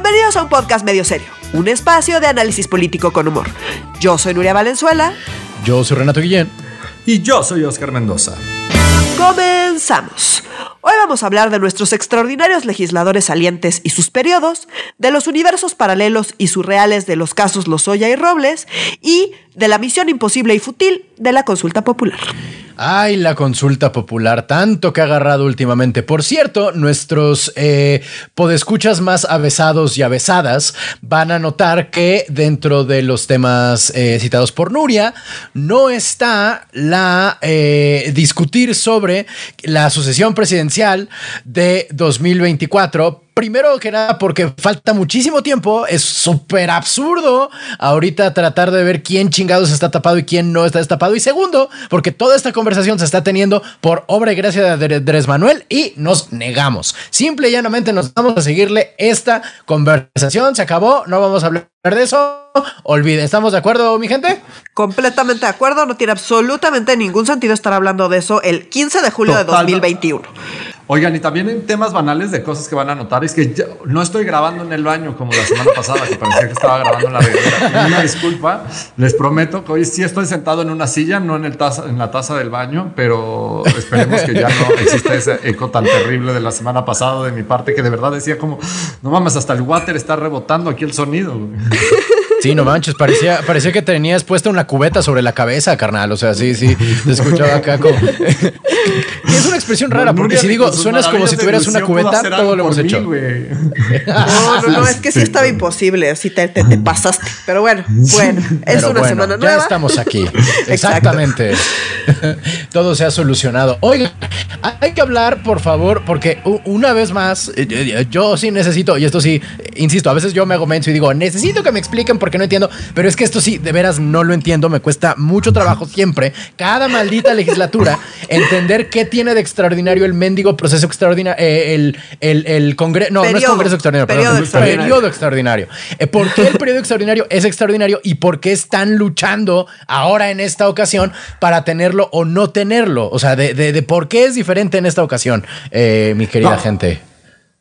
Bienvenidos a un podcast medio serio, un espacio de análisis político con humor. Yo soy Nuria Valenzuela. Yo soy Renato Guillén. Y yo soy Oscar Mendoza. Comenzamos. Hoy vamos a hablar de nuestros extraordinarios legisladores salientes y sus periodos, de los universos paralelos y surreales de los casos Lozoya y Robles, y de la misión imposible y fútil de la consulta popular. Ay, la consulta popular, tanto que ha agarrado últimamente. Por cierto, nuestros eh, podescuchas más avesados y avesadas van a notar que dentro de los temas eh, citados por Nuria no está la eh, discutir sobre la sucesión presidencial de 2024 primero que nada porque falta muchísimo tiempo, es súper absurdo ahorita tratar de ver quién chingados está tapado y quién no está destapado. Y segundo, porque toda esta conversación se está teniendo por obra y gracia de Andrés Manuel y nos negamos. Simple y llanamente nos vamos a seguirle esta conversación. Se acabó, no vamos a hablar de eso. Olvide, ¿estamos de acuerdo, mi gente? Completamente de acuerdo, no tiene absolutamente ningún sentido estar hablando de eso el 15 de julio de 2021. Oigan, y también en temas banales de cosas que van a notar, es que no estoy grabando en el baño como la semana pasada, que parecía que estaba grabando en la regadera. Una disculpa, les prometo que hoy sí estoy sentado en una silla, no en, el taza, en la taza del baño, pero esperemos que ya no exista ese eco tan terrible de la semana pasada de mi parte, que de verdad decía como, no mames, hasta el water está rebotando aquí el sonido. Sí, no manches, parecía, parecía que tenías puesta una cubeta sobre la cabeza, carnal. O sea, sí, sí, te escuchaba acá como. es una expresión rara, porque si digo, suenas como si tuvieras una cubeta, todo lo hemos hecho. no, no, no, es que sí estaba imposible, así te, te, pasaste. Pero bueno, bueno, es una semana nueva. Ya estamos aquí. Exactamente. todo se ha solucionado. Oiga, hay que hablar, por favor, porque una vez más, eh, yo sí necesito, y esto sí, insisto, a veces yo me hago menso y digo, necesito que me expliquen por porque no entiendo, pero es que esto sí, de veras no lo entiendo, me cuesta mucho trabajo siempre, cada maldita legislatura, entender qué tiene de extraordinario el mendigo proceso extraordinario, eh, el, el, el congreso, no, no es congreso extraordinario, periodo perdón, extraordinario. periodo extraordinario. Eh, ¿Por qué el periodo extraordinario es extraordinario y por qué están luchando ahora en esta ocasión para tenerlo o no tenerlo? O sea, de, de, de por qué es diferente en esta ocasión, eh, mi querida no. gente.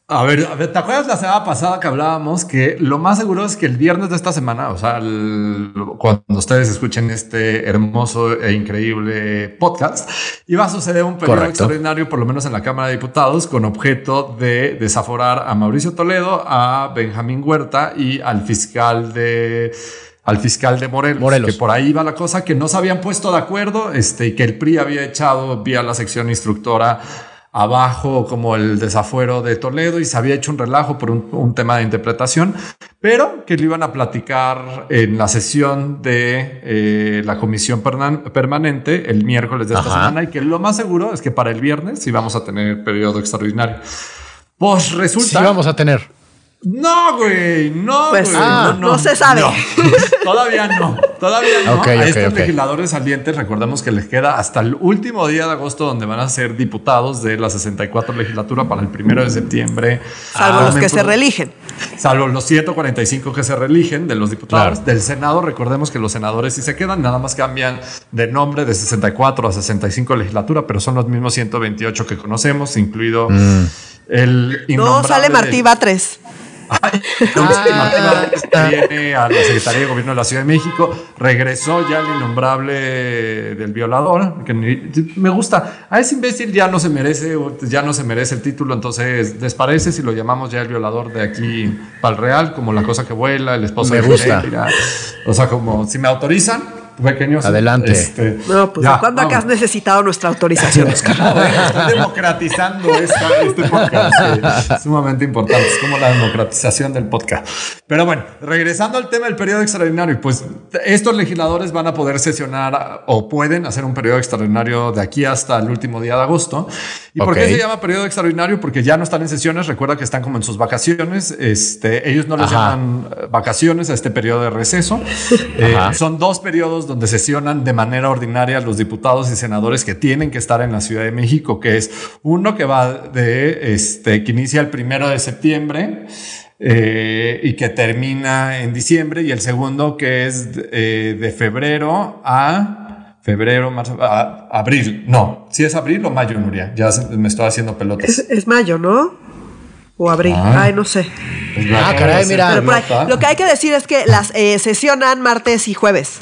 A ver, a ver, ¿te acuerdas la semana pasada que hablábamos que lo más seguro es que el viernes de esta semana, o sea, el, cuando ustedes escuchen este hermoso e increíble podcast, iba a suceder un periodo Correcto. extraordinario, por lo menos en la Cámara de Diputados, con objeto de desaforar a Mauricio Toledo, a Benjamín Huerta y al fiscal de al fiscal de Morelos, Morelos, que por ahí va la cosa, que no se habían puesto de acuerdo, este, y que el PRI había echado vía la sección instructora abajo como el desafuero de Toledo y se había hecho un relajo por un, un, tema de interpretación, pero que lo iban a platicar en la sesión de eh, la comisión permanente el miércoles de esta Ajá. semana y que lo más seguro es que para el viernes sí vamos a tener periodo extraordinario. Pues resulta... Sí vamos a tener. No, güey, no, pues, güey, ah, no, no, no, se sabe. No, todavía no, todavía no. Okay, a okay, estos okay. legisladores salientes, recordemos que les queda hasta el último día de agosto, donde van a ser diputados de la 64 legislatura para el primero de septiembre. Salvo ah, los que se reeligen. Salvo los 145 que se reeligen de los diputados. Claro. Del Senado, recordemos que los senadores sí se quedan, nada más cambian de nombre de 64 a 65 legislatura, pero son los mismos 128 que conocemos, incluido mm. el. No, sale Martí Batres. Ah, viene a la Secretaría de Gobierno de la Ciudad de México, regresó ya el innombrable del violador, que me gusta. A ese imbécil ya no se merece, ya no se merece el título, entonces les parece si lo llamamos ya el violador de aquí para el Real, como la cosa que vuela, el esposo me de gusta. O sea, como si me autorizan, pequeños. Adelante. Este, no, pues ya, ¿cuándo acá has necesitado nuestra autorización? Estoy democratizando esta, este podcast, es sumamente importante. Es como la democratización del podcast. Pero bueno, regresando al tema del periodo extraordinario, pues estos legisladores van a poder sesionar o pueden hacer un periodo extraordinario de aquí hasta el último día de agosto. ¿Y okay. por qué se llama periodo extraordinario? Porque ya no están en sesiones. Recuerda que están como en sus vacaciones. Este, ellos no les Ajá. llaman vacaciones a este periodo de receso. Eh, son dos periodos donde sesionan de manera ordinaria los diputados y senadores que tienen que estar en la Ciudad de México, que es uno que va de este que inicia el primero de septiembre eh, y que termina en diciembre, y el segundo que es eh, de febrero a febrero, marzo, a, abril. No, si es abril o mayo, Nuria. Ya me estoy haciendo pelotas. Es, es mayo, ¿no? o abril. Ah. Ay, no sé. Pues Ah, caray, mira. Pero por ahí, nota. lo que hay que decir es que las eh, sesionan martes y jueves.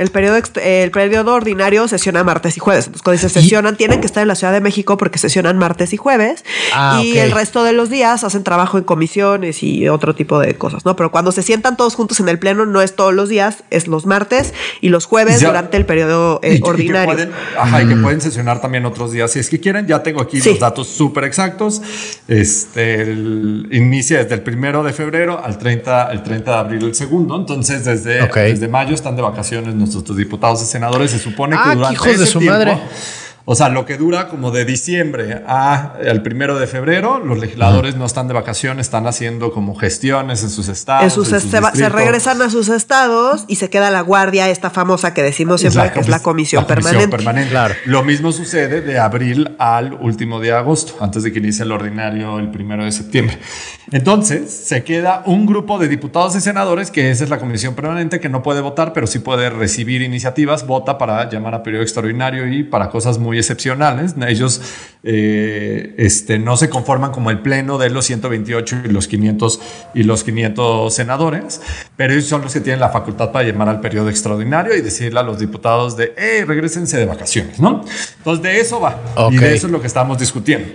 El periodo, el periodo ordinario sesiona martes y jueves. Entonces, cuando dice sesionan, tienen que estar en la Ciudad de México porque sesionan martes y jueves. Ah, y el resto de los días hacen trabajo en comisiones y otro tipo de cosas, ¿no? Pero cuando se sientan todos juntos en el pleno, no es todos los días, es los martes y los jueves Ya. durante el periodo eh, Y que- y que ordinario. pueden- ajá, y que pueden sesionar también otros días si es que quieren. Ya tengo aquí Sí. los datos súper exactos. Este, el- inicia desde el primero de febrero al 30, el 30 de abril el segundo. Entonces, desde, desde mayo están de vacaciones nuestros diputados y senadores. Se supone que Ah, durante hijos de ese su tiempo, madre. O sea, lo que dura como de diciembre a el primero de febrero, los legisladores no están de vacaciones, están haciendo como gestiones en sus estados. En sus en va- se regresan a sus estados y se queda la guardia, esta famosa que decimos siempre, que es la comisión, permanente. Claro. Lo mismo sucede de abril al último de agosto, antes de que inicie el ordinario el primero de septiembre. Entonces, se queda un grupo de diputados y senadores, que esa es la comisión permanente, que no puede votar, pero sí puede recibir iniciativas, vota para llamar a periodo extraordinario y para cosas muy excepcionales. Ellos eh, este, no se conforman como el pleno de los 128 y los 500 y los 500 senadores, pero ellos son los que tienen la facultad para llamar al periodo extraordinario y decirle a los diputados de, hey, regresense de vacaciones, ¿no? Entonces de eso va. Ok. Y de eso es lo que estamos discutiendo.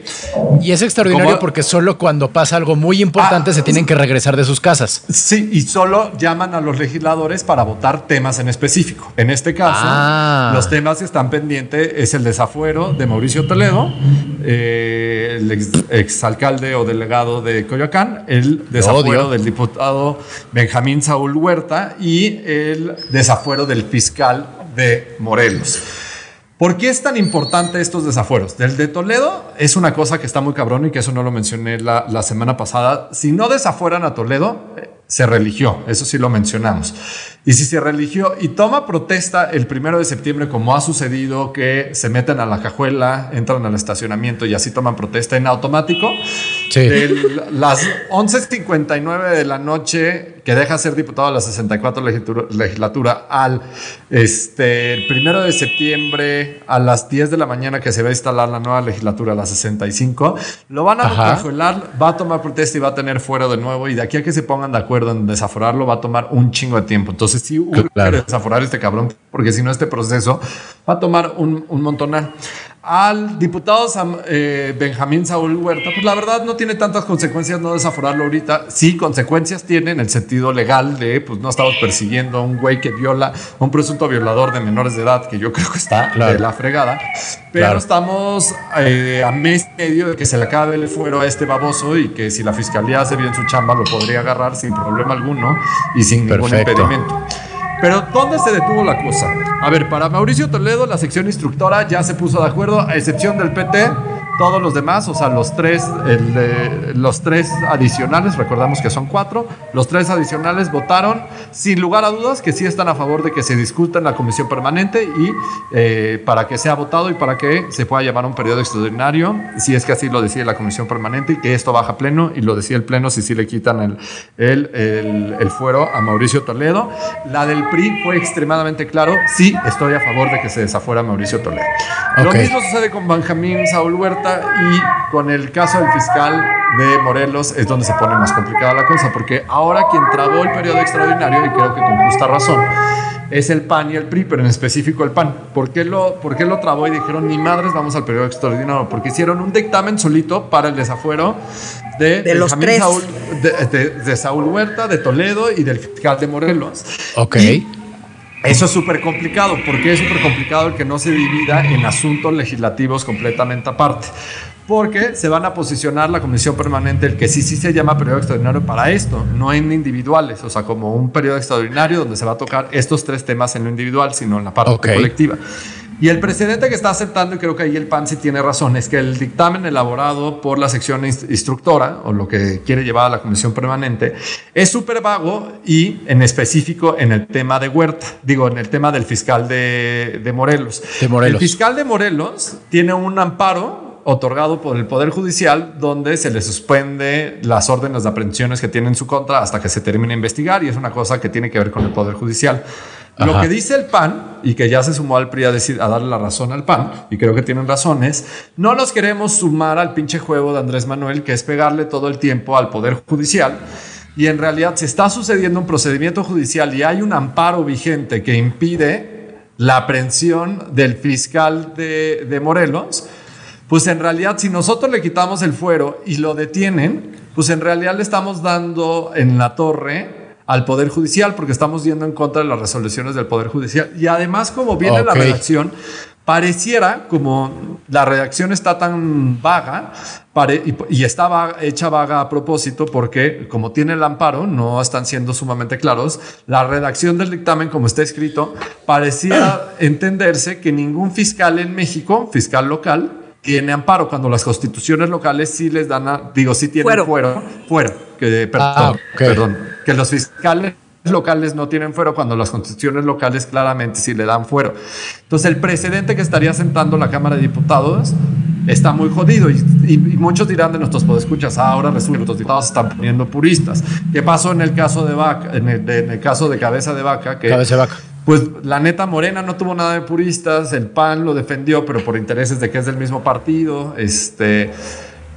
Y es extraordinario ¿Cómo? porque solo cuando pasa algo muy importante Ah, se tienen que regresar de sus casas. Sí, y solo llaman a los legisladores para votar temas en específico. En este caso, Ah. los temas que están pendientes es el desafuero de Mauricio Toledo, eh, el ex- exalcalde o delegado de Coyoacán, el desafuero del diputado Benjamín Saúl Huerta y el desafuero del fiscal de Morelos. ¿Por qué es tan importante estos desafueros? Del de Toledo es una cosa que está muy cabrón y que eso no lo mencioné la, la semana pasada. Si no desafueran a Toledo, eh, se religió, eso sí lo mencionamos. Y si se religió y toma protesta el primero de septiembre, como ha sucedido, que se meten a la cajuela, entran al estacionamiento y así toman protesta en automático, Sí. de las 11.59 de la noche que deja ser diputado de la 64 legislatura, legislatura al este, el primero de septiembre a las 10 de la mañana que se va a instalar la nueva legislatura, la 65, lo van a cajuelar, va a tomar protesta y va a tener fuera de nuevo y de aquí a que se pongan de acuerdo en desaforarlo va a tomar un chingo de tiempo. Entonces sí hubo Claro. que desaforar a este cabrón porque si no este proceso va a tomar un, un montonal. Al diputado Sam- eh, Benjamín Saúl Huerta, pues la verdad no tiene tantas consecuencias no desaforarlo ahorita. Sí, consecuencias tiene en el sentido legal de, pues no estamos persiguiendo a un güey que viola, a un presunto violador de menores de edad, que yo creo que está Claro. de la fregada. Pero Claro. estamos eh, a mes y medio de que se le acabe el fuero a este baboso y que si la fiscalía hace bien su chamba lo podría agarrar sin problema alguno y sin ningún impedimento. Pero ¿dónde se detuvo la cosa? A ver, para Mauricio Toledo, la sección instructora ya se puso de acuerdo, a excepción del PT, todos los demás, o sea, los tres, el, eh, los tres adicionales, recordamos que son cuatro, los tres adicionales votaron sin lugar a dudas que sí están a favor de que se discuta en la comisión permanente y eh, para que sea votado y para que se pueda llamar un periodo extraordinario, si es que así lo decide la comisión permanente y que esto baja pleno y lo decide el pleno si sí le quitan el, el, el, el fuero a Mauricio Toledo. La del PRI fue extremadamente claro, sí estoy a favor de que se desafuera Mauricio Toledo. Lo mismo sucede con Benjamín Saúl Huerta y con el caso del fiscal de Morelos es donde se pone más complicada la cosa, porque ahora quien trabó el periodo extraordinario, y creo que con justa razón, es el PAN y el PRI, pero en específico el PAN. ¿Por qué lo, por qué lo trabó y dijeron, ni madres, vamos al periodo extraordinario? Porque hicieron un dictamen solito para el desafuero de, De los tres. Saúl, de, de- de Saúl Huerta, de Toledo y del fiscal de Morelos. Ok. Y eso es súper complicado. porque es súper complicado el que no se divida en asuntos legislativos completamente aparte? Porque se van a posicionar la comisión permanente, el que sí, sí se llama periodo extraordinario para esto, no en individuales, o sea, como un periodo extraordinario donde se va a tocar estos tres temas en lo individual, sino en la parte colectiva. Y el precedente que está aceptando, y creo que ahí el PAN sí tiene razón, es que el dictamen elaborado por la sección inst- instructora, o lo que quiere llevar a la comisión permanente, es súper vago y en específico en el tema de Huerta, digo, en el tema del fiscal de, de Morelos. De Morelos. El fiscal de Morelos tiene un amparo otorgado por el Poder Judicial donde se le suspende las órdenes de aprehensiones que tiene en su contra hasta que se termine de investigar y es una cosa que tiene que ver con el Poder Judicial. Lo que dice el PAN, y que ya se sumó al PRI a, decir, a darle la razón al PAN, y creo que tienen razones, no nos queremos sumar al pinche juego de Andrés Manuel, que es pegarle todo el tiempo al Poder Judicial. Y en realidad, si está sucediendo un procedimiento judicial y hay un amparo vigente que impide la aprehensión del fiscal de, de Morelos, pues en realidad si nosotros le quitamos el fuero y lo detienen, pues en realidad le estamos dando en la torre al Poder Judicial porque estamos yendo en contra de las resoluciones del Poder Judicial. Y además, como viene la redacción, pareciera como la redacción está tan vaga y, está hecha vaga a propósito porque como tiene el amparo, no están siendo sumamente claros, la redacción del dictamen como está escrito, pareciera entenderse que ningún fiscal en México, fiscal local, tiene amparo cuando las constituciones locales sí les dan, a, digo, sí tienen fuero, fuero, que, ah, perdón, que los fiscales locales no tienen fuero cuando las constituciones locales claramente sí le dan fuero. Entonces el precedente que estaría sentando la Cámara de Diputados está muy jodido y, muchos dirán de nuestros podescuchas, ah, ahora resulta que los diputados están poniendo puristas. ¿Qué pasó en el caso de vaca, en el, en el caso de cabeza de vaca? Que, cabeza de vaca pues la neta Morena no tuvo nada de puristas, el PAN lo defendió, pero por intereses de que es del mismo partido, este,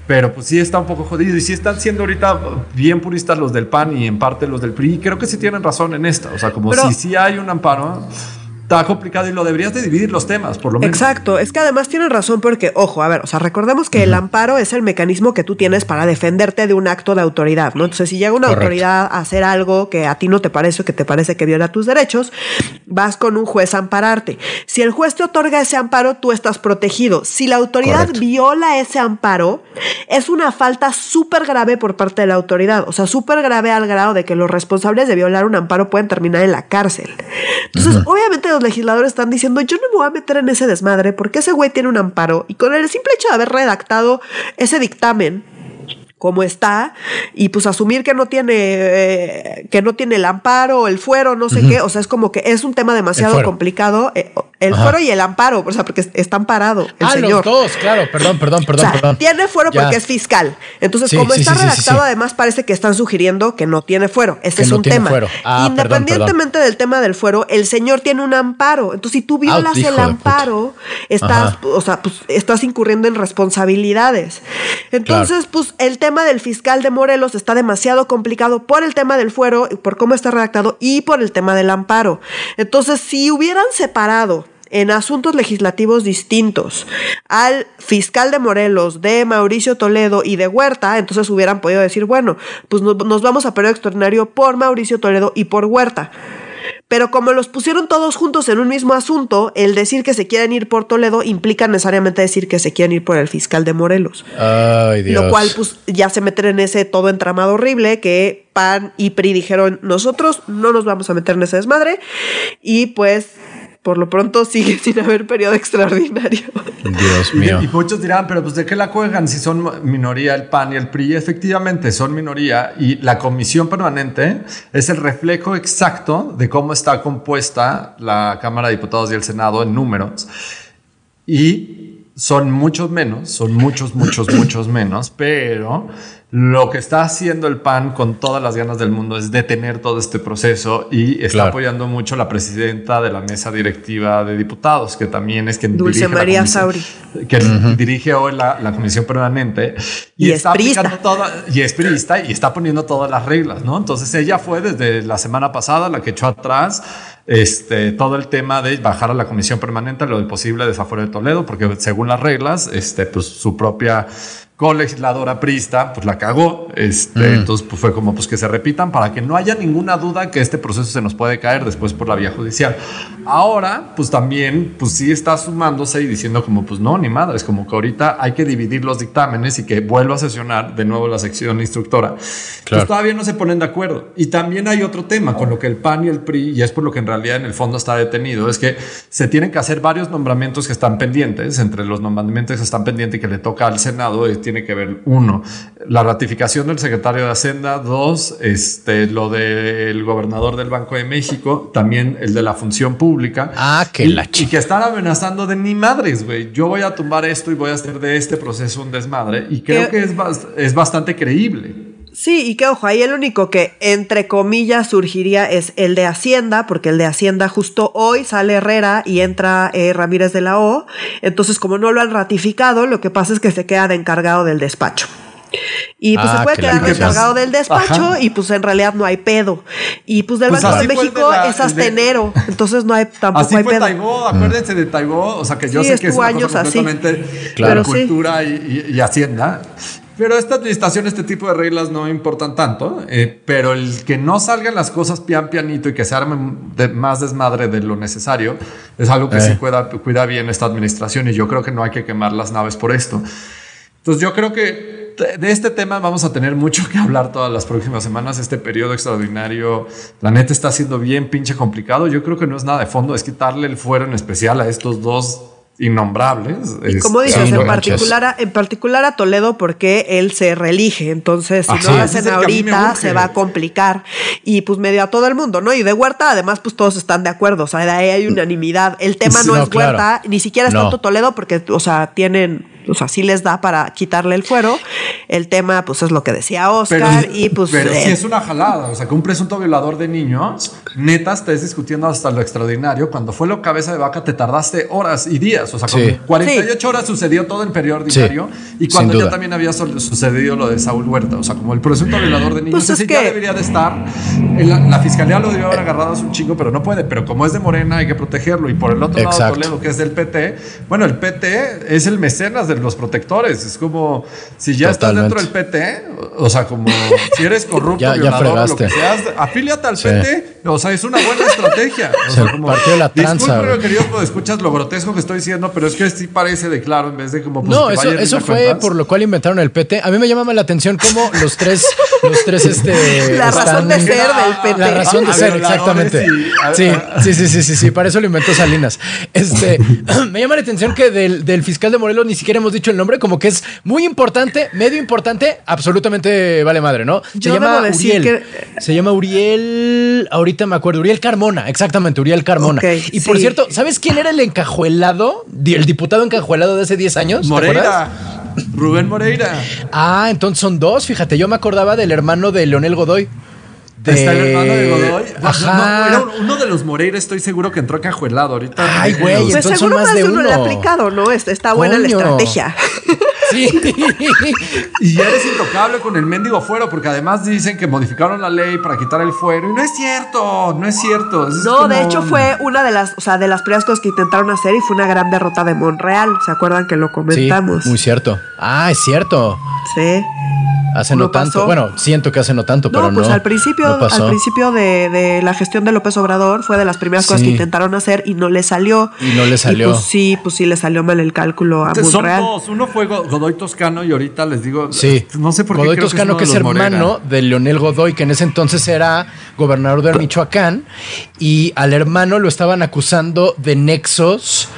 pero pues sí está un poco jodido y sí están siendo ahorita bien puristas los del PAN y en parte los del PRI, y creo que sí tienen razón en esta, o sea, como si sí hay un amparo está complicado y lo deberías de dividir los temas, por lo menos. Exacto, es que además tienes razón porque, ojo, a ver, o sea, recordemos que el amparo es el mecanismo que tú tienes para defenderte de un acto de autoridad, ¿no? Entonces, si llega una autoridad a hacer algo que a ti no te parece o que te parece que viola tus derechos, vas con un juez a ampararte. Si el juez te otorga ese amparo, tú estás protegido. Si la autoridad viola ese amparo, es una falta súper grave por parte de la autoridad, o sea, súper grave al grado de que los responsables de violar un amparo pueden terminar en la cárcel. Entonces, obviamente, legisladores están diciendo, yo no me voy a meter en ese desmadre porque ese güey tiene un amparo y con el simple hecho de haber redactado ese dictamen como está y pues asumir que no tiene eh, que no tiene el amparo el fuero no sé qué o sea es como que es un tema demasiado complicado eh, el fuero y el amparo o sea porque está amparado el ah, señor. los dos claro perdón perdón perdón, perdón. tiene fuero porque es fiscal. Entonces como está redactado además parece que están sugiriendo que no tiene fuero. Ese es un tema. ah, independientemente del tema del fuero el señor tiene un amparo. Entonces si tú violas el amparo estás o sea pues estás incurriendo en responsabilidades. Entonces pues el tema tema del fiscal de Morelos está demasiado complicado por el tema del fuero, por cómo está redactado y por el tema del amparo. Entonces, si hubieran separado en asuntos legislativos distintos al fiscal de Morelos, de Mauricio Toledo y de Huerta, entonces hubieran podido decir, bueno, pues nos vamos a periodo extraordinario por Mauricio Toledo y por Huerta. Pero como los pusieron todos juntos en un mismo asunto, el decir que se quieren ir por Toledo implica necesariamente decir que se quieren ir por el fiscal de Morelos. Ay, Dios. Lo cual, pues, ya se meten en ese todo entramado horrible que PAN y PRI dijeron, nosotros no nos vamos a meter en ese desmadre. Y pues por lo pronto sigue sin haber periodo extraordinario. Dios mío. Y, muchos dirán, pero pues de qué la juegan si son minoría el PAN y el PRI. Efectivamente, son minoría y la comisión permanente es el reflejo exacto de cómo está compuesta la Cámara de Diputados y el Senado en números. Y son muchos menos, son muchos, muchos, muchos menos, pero lo que está haciendo el PAN con todas las ganas del mundo es detener todo este proceso y está apoyando mucho la presidenta de la mesa directiva de diputados, que también es quien Dulce María Sauri, que dirige hoy la, comisión permanente. Y, está aplicando toda y es priista y está poniendo todas las reglas, ¿no? Entonces ella fue desde la semana pasada la que echó atrás este, todo el tema de bajar a la comisión permanente lo del posible desafuero de Toledo, porque según las reglas, este, pues su propia colegisladora prista, pues la cagó. Este, mm. Entonces, pues fue como pues que se repitan para que no haya ninguna duda que este proceso se nos puede caer después por la vía judicial. Ahora, pues también, pues sí está sumándose y diciendo como, pues no, ni madre, es como que ahorita hay que dividir los dictámenes y que vuelva a sesionar de nuevo la sección instructora. Pues todavía no se ponen de acuerdo. Y también hay otro tema con lo que el PAN y el PRI, y es por lo que en realidad en el fondo está detenido, es que se tienen que hacer varios nombramientos que están pendientes, entre los nombramientos que están pendientes y que le toca al Senado, tiene que ver, uno, la ratificación del secretario de Hacienda, dos, este, lo del gobernador del Banco de México, también el de la función pública. Ah, que y, la Y que están amenazando de ni madres, güey. Yo voy a tumbar esto y voy a hacer de este proceso un desmadre. Y creo que es, es bastante creíble. Sí, y que ojo, ahí el único que entre comillas surgiría es el de Hacienda, porque el de Hacienda justo hoy sale Herrera y entra eh, Ramírez de la O. Entonces, como no lo han ratificado, lo que pasa es que se queda de encargado del despacho. Y pues Ah, se puede que quedar encargado del despacho Ajá. y pues en realidad no hay pedo. Y pues del Pues Banco de México la- es hasta de- enero, entonces no hay tampoco Así hay fue pedo. Taibo, acuérdense de Taibo, o sea que yo Sí, sé que es una años cosa así. Claro. cultura y, y- y hacienda. Pero esta administración, este tipo de reglas no importan tanto, eh, pero el que no salgan las cosas pian pianito y que se armen de más desmadre de lo necesario es algo que Eh. sí cuida, cuida bien esta administración y yo creo que no hay que quemar las naves por esto. Entonces yo creo que de de este tema vamos a tener mucho que hablar todas las próximas semanas. Este periodo extraordinario, la neta está siendo bien pinche complicado. Yo creo que no es nada de fondo, es quitarle el fuero en especial a estos dos innombrables. Y como Este, dices, en, particular a, en particular a Toledo porque él se reelige, entonces si no lo hacen ahorita se va a complicar y pues medio a todo el mundo, ¿no? Y de Huerta además pues todos están de acuerdo, o sea, de ahí hay unanimidad. El tema Sí, no, no, es claro. Huerta, ni siquiera es No. tanto Toledo porque, o sea, tienen, o sea, sí les da para quitarle el fuero. El tema pues es lo que decía Oscar y pues... pero eh, sí es una jalada. O sea, que un presunto violador de niños, neta, estés discutiendo hasta lo extraordinario. Cuando fue lo cabeza de vaca, te tardaste horas y días. O sea, Sí. 48 horas sucedió todo el periodo ordinario. Y cuando ya también había sucedido lo de Saúl Huerta. O sea, como el presunto violador de niños, Pues es ese ya que- debería de estar. La, la fiscalía lo debió haber agarrado hace un chingo, pero no puede. Pero como es de Morena, hay que protegerlo. Y por el otro Exacto. lado, Toledo, que es del PT, bueno, el PT es el mecenas de los protectores. Es como si ya estás Totalmente. dentro del PT, o sea, como si eres corrupto, Ya- ya violador, o lo que seas, afíliate al Sí. PT. O sea, es una buena estrategia. O sea, como, partido de la tranza, queridos, pues escuchas lo grotesco que estoy diciendo, pero es que sí parece de claro en vez de como. pues, No, eso, eso a fue cuentas. por lo cual inventaron el PT. A mí me llama la atención cómo los tres, los tres, este. La razón de ser del PT. La razón de A ser, exactamente. Sí, sí, sí, sí, sí, sí, para eso lo inventó Salinas. Este, me llama la atención que del, del fiscal de Morelos ni siquiera hemos dicho el nombre, como que es muy importante, medio importante, absolutamente vale madre, ¿no? Se Yo llama Uriel. Se llama Uriel, ahorita me acuerdo, Uriel Carmona, exactamente, Uriel Carmona. Y por sí. cierto, ¿sabes quién era el encajuelado, el diputado encajuelado de hace 10 años? Moreira. Rubén Moreira. Ah, entonces son dos, fíjate, yo me acordaba del hermano de Leonel Godoy. De- Está el hermano de Godoy. Ajá. No, era uno de los Moreira, estoy seguro que entró cajuelado ahorita. Ay, güey, pues entonces seguro son más más de uno le ha uno. aplicado, ¿no? Está, buena la estrategia. Sí. Y ya eres intocable con el mendigo fuero, porque además dicen que modificaron la ley para quitar el fuero. Y no es cierto, no es cierto. Es No, de hecho fue una de las, o sea, de las primeras cosas que intentaron hacer y fue una gran derrota de Monreal. ¿Se acuerdan que lo Sí, comentamos? muy cierto. Ah, es cierto. Sí. Hace No no, tanto. pasó. Bueno, siento que hace no tanto, No, pero no. pues al principio, no pasó. al principio de, de la gestión de López Obrador fue de las primeras cosas que intentaron hacer y no le salió. Y no le salió. pues sí, pues sí le salió mal el cálculo a Son Monreal. dos. Uno fue Go- Godoy Toscano y ahorita les digo. Sí. No sé por qué. Godoy creo Toscano, que es hermano de Leonel Godoy, que en ese entonces era gobernador de Michoacán, y al hermano lo estaban acusando de nexos.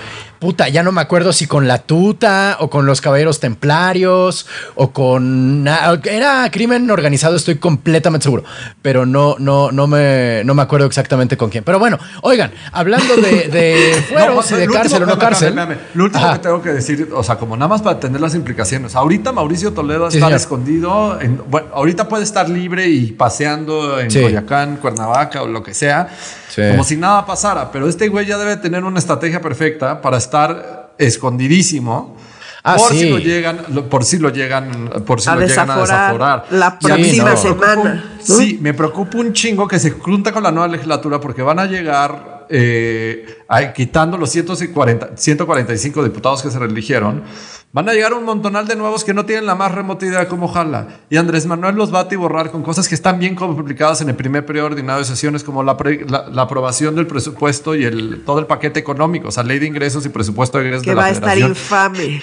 Puta, ya no me acuerdo si con la tuta o con los caballeros templarios o con era crimen organizado, estoy completamente seguro, pero no no no me no me acuerdo exactamente con quién. Pero bueno, oigan, hablando de, de fueros No, y de cárcel o no cárcel. Lo último Ajá. que tengo que decir, o sea, como nada más para entender las implicaciones. Ahorita Mauricio Toledo está escondido. En, bueno, ahorita puede estar libre y paseando en Sí. Coyacán, Cuernavaca o lo que sea. Sí. Como si nada pasara. Pero este güey ya debe tener una estrategia perfecta para estar escondidísimo. Ah, por si sí. lo llegan, por si lo llegan, por si A lo llegan a desaforar la próxima preocupa un- semana, ¿no? Sí, me preocupa un chingo que se junta con la nueva legislatura porque van a llegar eh, a- quitando los 140, 145 diputados que se reeligieron. Van a llegar un montonal de nuevos que no tienen la más remota idea de cómo jala. Y Andrés Manuel los va a atiborrar con cosas que están bien complicadas en el primer periodo ordinario de sesiones, como la, pre- la- la aprobación del presupuesto y el, todo el paquete económico, o sea, ley de ingresos y presupuesto de egresos Que de la va a estar infame.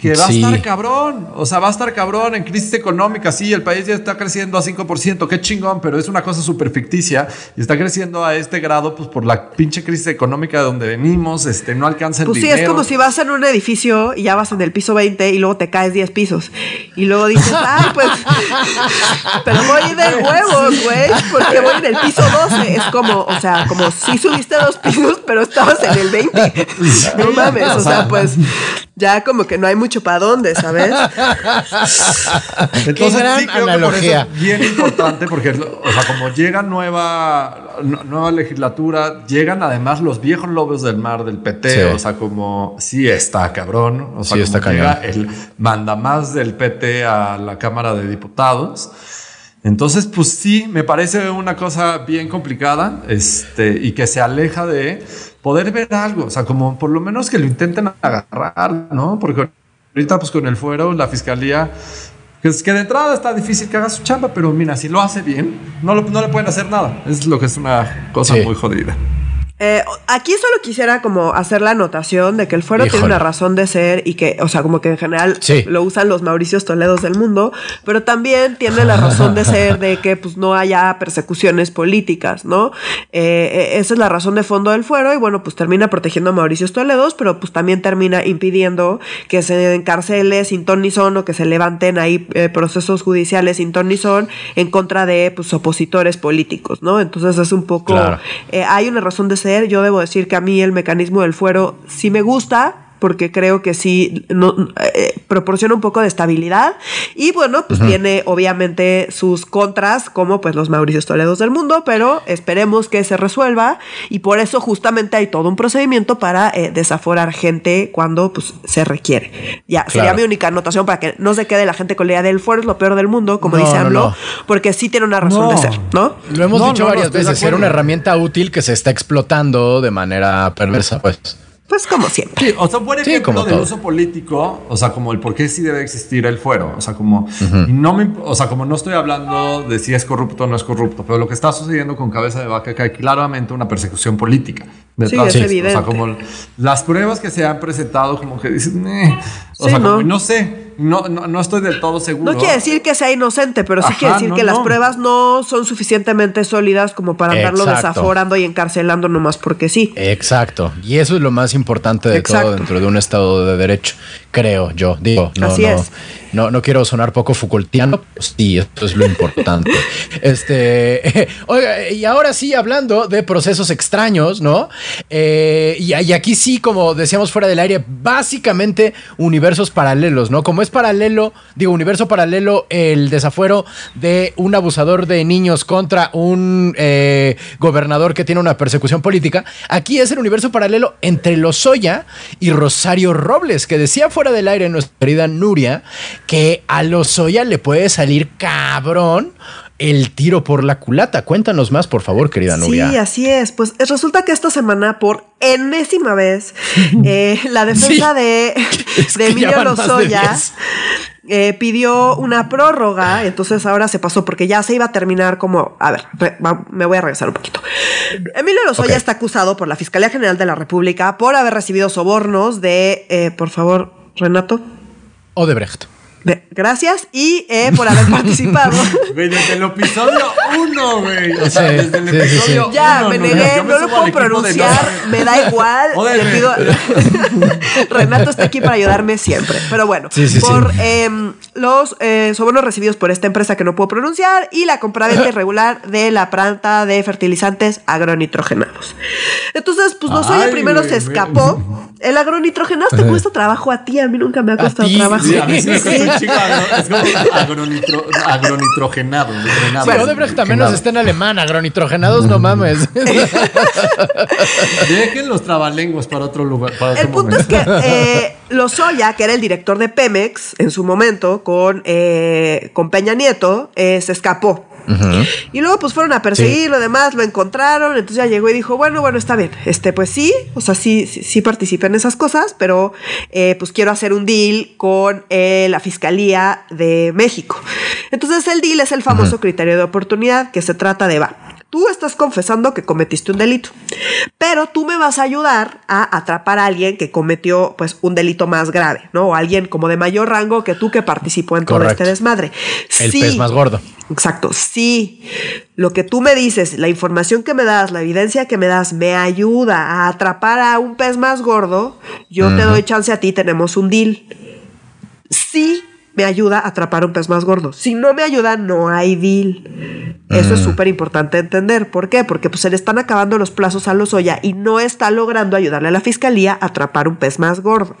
Que va Sí. a estar cabrón. O sea, va a estar cabrón en crisis económica. Sí, el país ya está creciendo a 5%. Qué chingón, pero es una cosa súper ficticia. Y está creciendo a este grado, pues por la pinche crisis económica de donde venimos. Este, no alcanza el Pues sí, dinero. es como si vas en un edificio y ya vas en el piso 20 y luego te caes 10 pisos. Y luego dices, ay, pues, pero voy de huevos, güey, porque voy en el piso 12. Es como, o sea, como si subiste dos pisos, pero estabas en el 20. No mames, o sea, pues, ya como que no hay mucho para dónde, ¿sabes? Entonces gran sí creo que por analogía. eso es bien importante porque, o sea, como llega nueva, nu- nueva legislatura, llegan además los viejos lobos del mar del PT, Sí. o sea, como sí está cabrón, o sea, Sí está llega cañón. el mandamás del PT a la Cámara de Diputados. Entonces, pues sí, me parece una cosa bien complicada este, y que se aleja de poder ver algo, o sea, como por lo menos que lo intenten agarrar, ¿no? Porque ahorita, pues con el fuero, la fiscalía, que, es que de entrada está difícil que haga su chamba, pero mira, si lo hace bien, no, lo- no le pueden hacer nada. Es lo que es una cosa Sí. muy jodida. Eh, aquí solo quisiera como hacer la anotación de que el fuero tiene una razón de ser y que, o sea, como que en general Sí. lo usan los Mauricios Toledos del mundo, pero también tiene la razón de ser de que pues no haya persecuciones políticas, ¿no? Eh, eh, esa es la razón de fondo del fuero y bueno, pues termina protegiendo a Mauricios Toledos, pero pues también termina impidiendo que se encarcele sin ton ni son o que se levanten ahí eh, procesos judiciales sin ton ni son en contra de pues opositores políticos, ¿no? Entonces es un poco... Claro. Hay una razón de ser. Yo debo decir que a mí el mecanismo del fuero sí me gusta. Porque creo que sí no, eh, proporciona un poco de estabilidad. Y bueno, pues tiene obviamente sus contras, como pues los Mauricios Toledos del mundo, pero esperemos que se resuelva. Y por eso justamente hay todo un procedimiento para eh, desaforar gente cuando pues se requiere. Ya, sería mi única anotación para que no se quede la gente con la idea del fuero es lo peor del mundo, como No, dice AMLO, no. porque sí tiene una razón No. de ser, ¿no? Lo hemos No, dicho varias veces, era una herramienta útil que se está explotando de manera perversa, pues. Pues como siempre. Sí, o sea, un buen Sí, ejemplo como del todo. uso político, o sea, como el por qué sí debe existir el fuero, o sea, como, y no me, o sea, como no estoy hablando de si es corrupto o no es corrupto, pero lo que está sucediendo con Cabeza de Vaca que hay claramente una persecución política. detrás Sí, es de esto. O evidente. sea, como las pruebas que se han presentado, como que dicen, "Eh", o Sí, sea, como, ¿no? no sé, no, no, no estoy del todo seguro. No quiere decir que sea inocente, pero sí Ajá, quiere decir no, que las pruebas no son suficientemente sólidas como para andarlo Exacto. desaforando y encarcelando nomás porque sí. Exacto. Y eso es lo más importante de Exacto. todo dentro de un Estado de Derecho, creo yo. Digo, no, Así no, es. No, no quiero sonar poco Foucaultiano. pero Sí, eso es lo importante. este, oiga, y ahora sí, hablando de procesos extraños, ¿no? Eh, y, y aquí sí, como decíamos fuera del aire, básicamente universos paralelos, ¿no? Como es paralelo, digo, universo paralelo, el desafuero de un abusador de niños contra un eh, gobernador que tiene una persecución política, aquí es el universo paralelo entre Lozoya y Rosario Robles, que decía fuera del aire nuestra querida Nuria, que a Lozoya le puede salir cabrón el tiro por la culata. Cuéntanos más, por favor, querida Nuria. Sí, así es. Pues eh, resulta que esta semana, por enésima vez, eh, la defensa Sí. de, Es de Emilio de Lozoya 10. eh, pidió una prórroga. Entonces ahora se pasó porque ya se iba a terminar como. A ver, re- va- me voy a regresar un poquito. Emilio Lozoya Ok. está acusado por la Fiscalía General de la República por haber recibido sobornos de. eh, por favor, Renato. Odebrecht. Gracias. Y eh, por haber participado. Güey, desde el episodio 1, güey. O sea, Sí, desde el sí, episodio sí. Ya, uno, me no, negué, me no lo puedo pronunciar, no. me da igual. Joder, le pido- Renato está aquí para ayudarme siempre. Pero bueno, Sí, sí, por sí. em, los eh, sobornos recibidos por esta empresa que no puedo pronunciar y la compraventa irregular de la planta de fertilizantes agronitrogenados. Entonces, pues Lozoya Ay, primero güey, se escapó. El agronitrogenado te cuesta trabajo a ti, a mí nunca me ha costado trabajo. Sí, a mí sí me cuesta chico agro- es como agronitro, agronitrogenado. Sí, Odebrecht también nos está en alemán, agronitrogenados, no mames. Dejen los trabalenguas para otro lugar. Para otro El punto es que eh, Lozoya, que era el director de Pemex en su momento con, eh, con Peña Nieto, eh, se escapó. Y luego pues fueron a perseguir lo demás, lo encontraron, entonces ya llegó y dijo, bueno, bueno, está bien, este pues sí, o sea, sí, sí, sí participé en esas cosas, pero eh, pues quiero hacer un deal con eh, la Fiscalía de México. Entonces el deal es el famoso criterio de oportunidad, que se trata de, va, tú estás confesando que cometiste un delito, pero tú me vas a ayudar a atrapar a alguien que cometió pues un delito más grave, ¿no? O alguien como de mayor rango que tú que participó en todo este desmadre. El Sí. pez más gordo. Exacto, sí. Lo que tú me dices, la información que me das, la evidencia que me das, me ayuda a atrapar a un pez más gordo, yo te doy chance a ti, tenemos un deal. Sí me ayuda a atrapar un pez más gordo. Si no me ayuda, no hay deal. Eso es súper importante entender. ¿Por qué? Porque pues, se le están acabando los plazos a los Oya y no está logrando ayudarle a la fiscalía a atrapar un pez más gordo.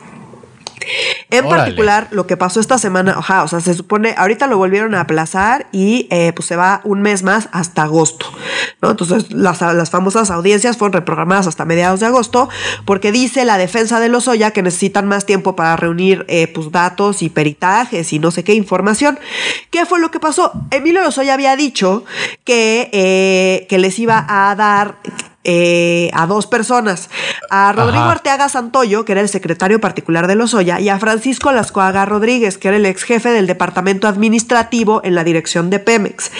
En Órale. particular, lo que pasó esta semana, o sea, se supone, ahorita lo volvieron a aplazar y eh, pues se va un mes más hasta agosto, ¿no? Entonces, las, las famosas audiencias fueron reprogramadas hasta mediados de agosto porque dice la defensa de Lozoya que necesitan más tiempo para reunir eh, pues datos y peritajes y no sé qué información. ¿Qué fue lo que pasó? Emilio Lozoya había dicho que, eh, que les iba a dar eh, a dos personas, a Rodrigo Ajá. Arteaga Santoyo, que era el secretario particular de Lozoya, y a Francisco Lascoaga Rodríguez, que era el ex jefe del departamento administrativo en la dirección de Pemex.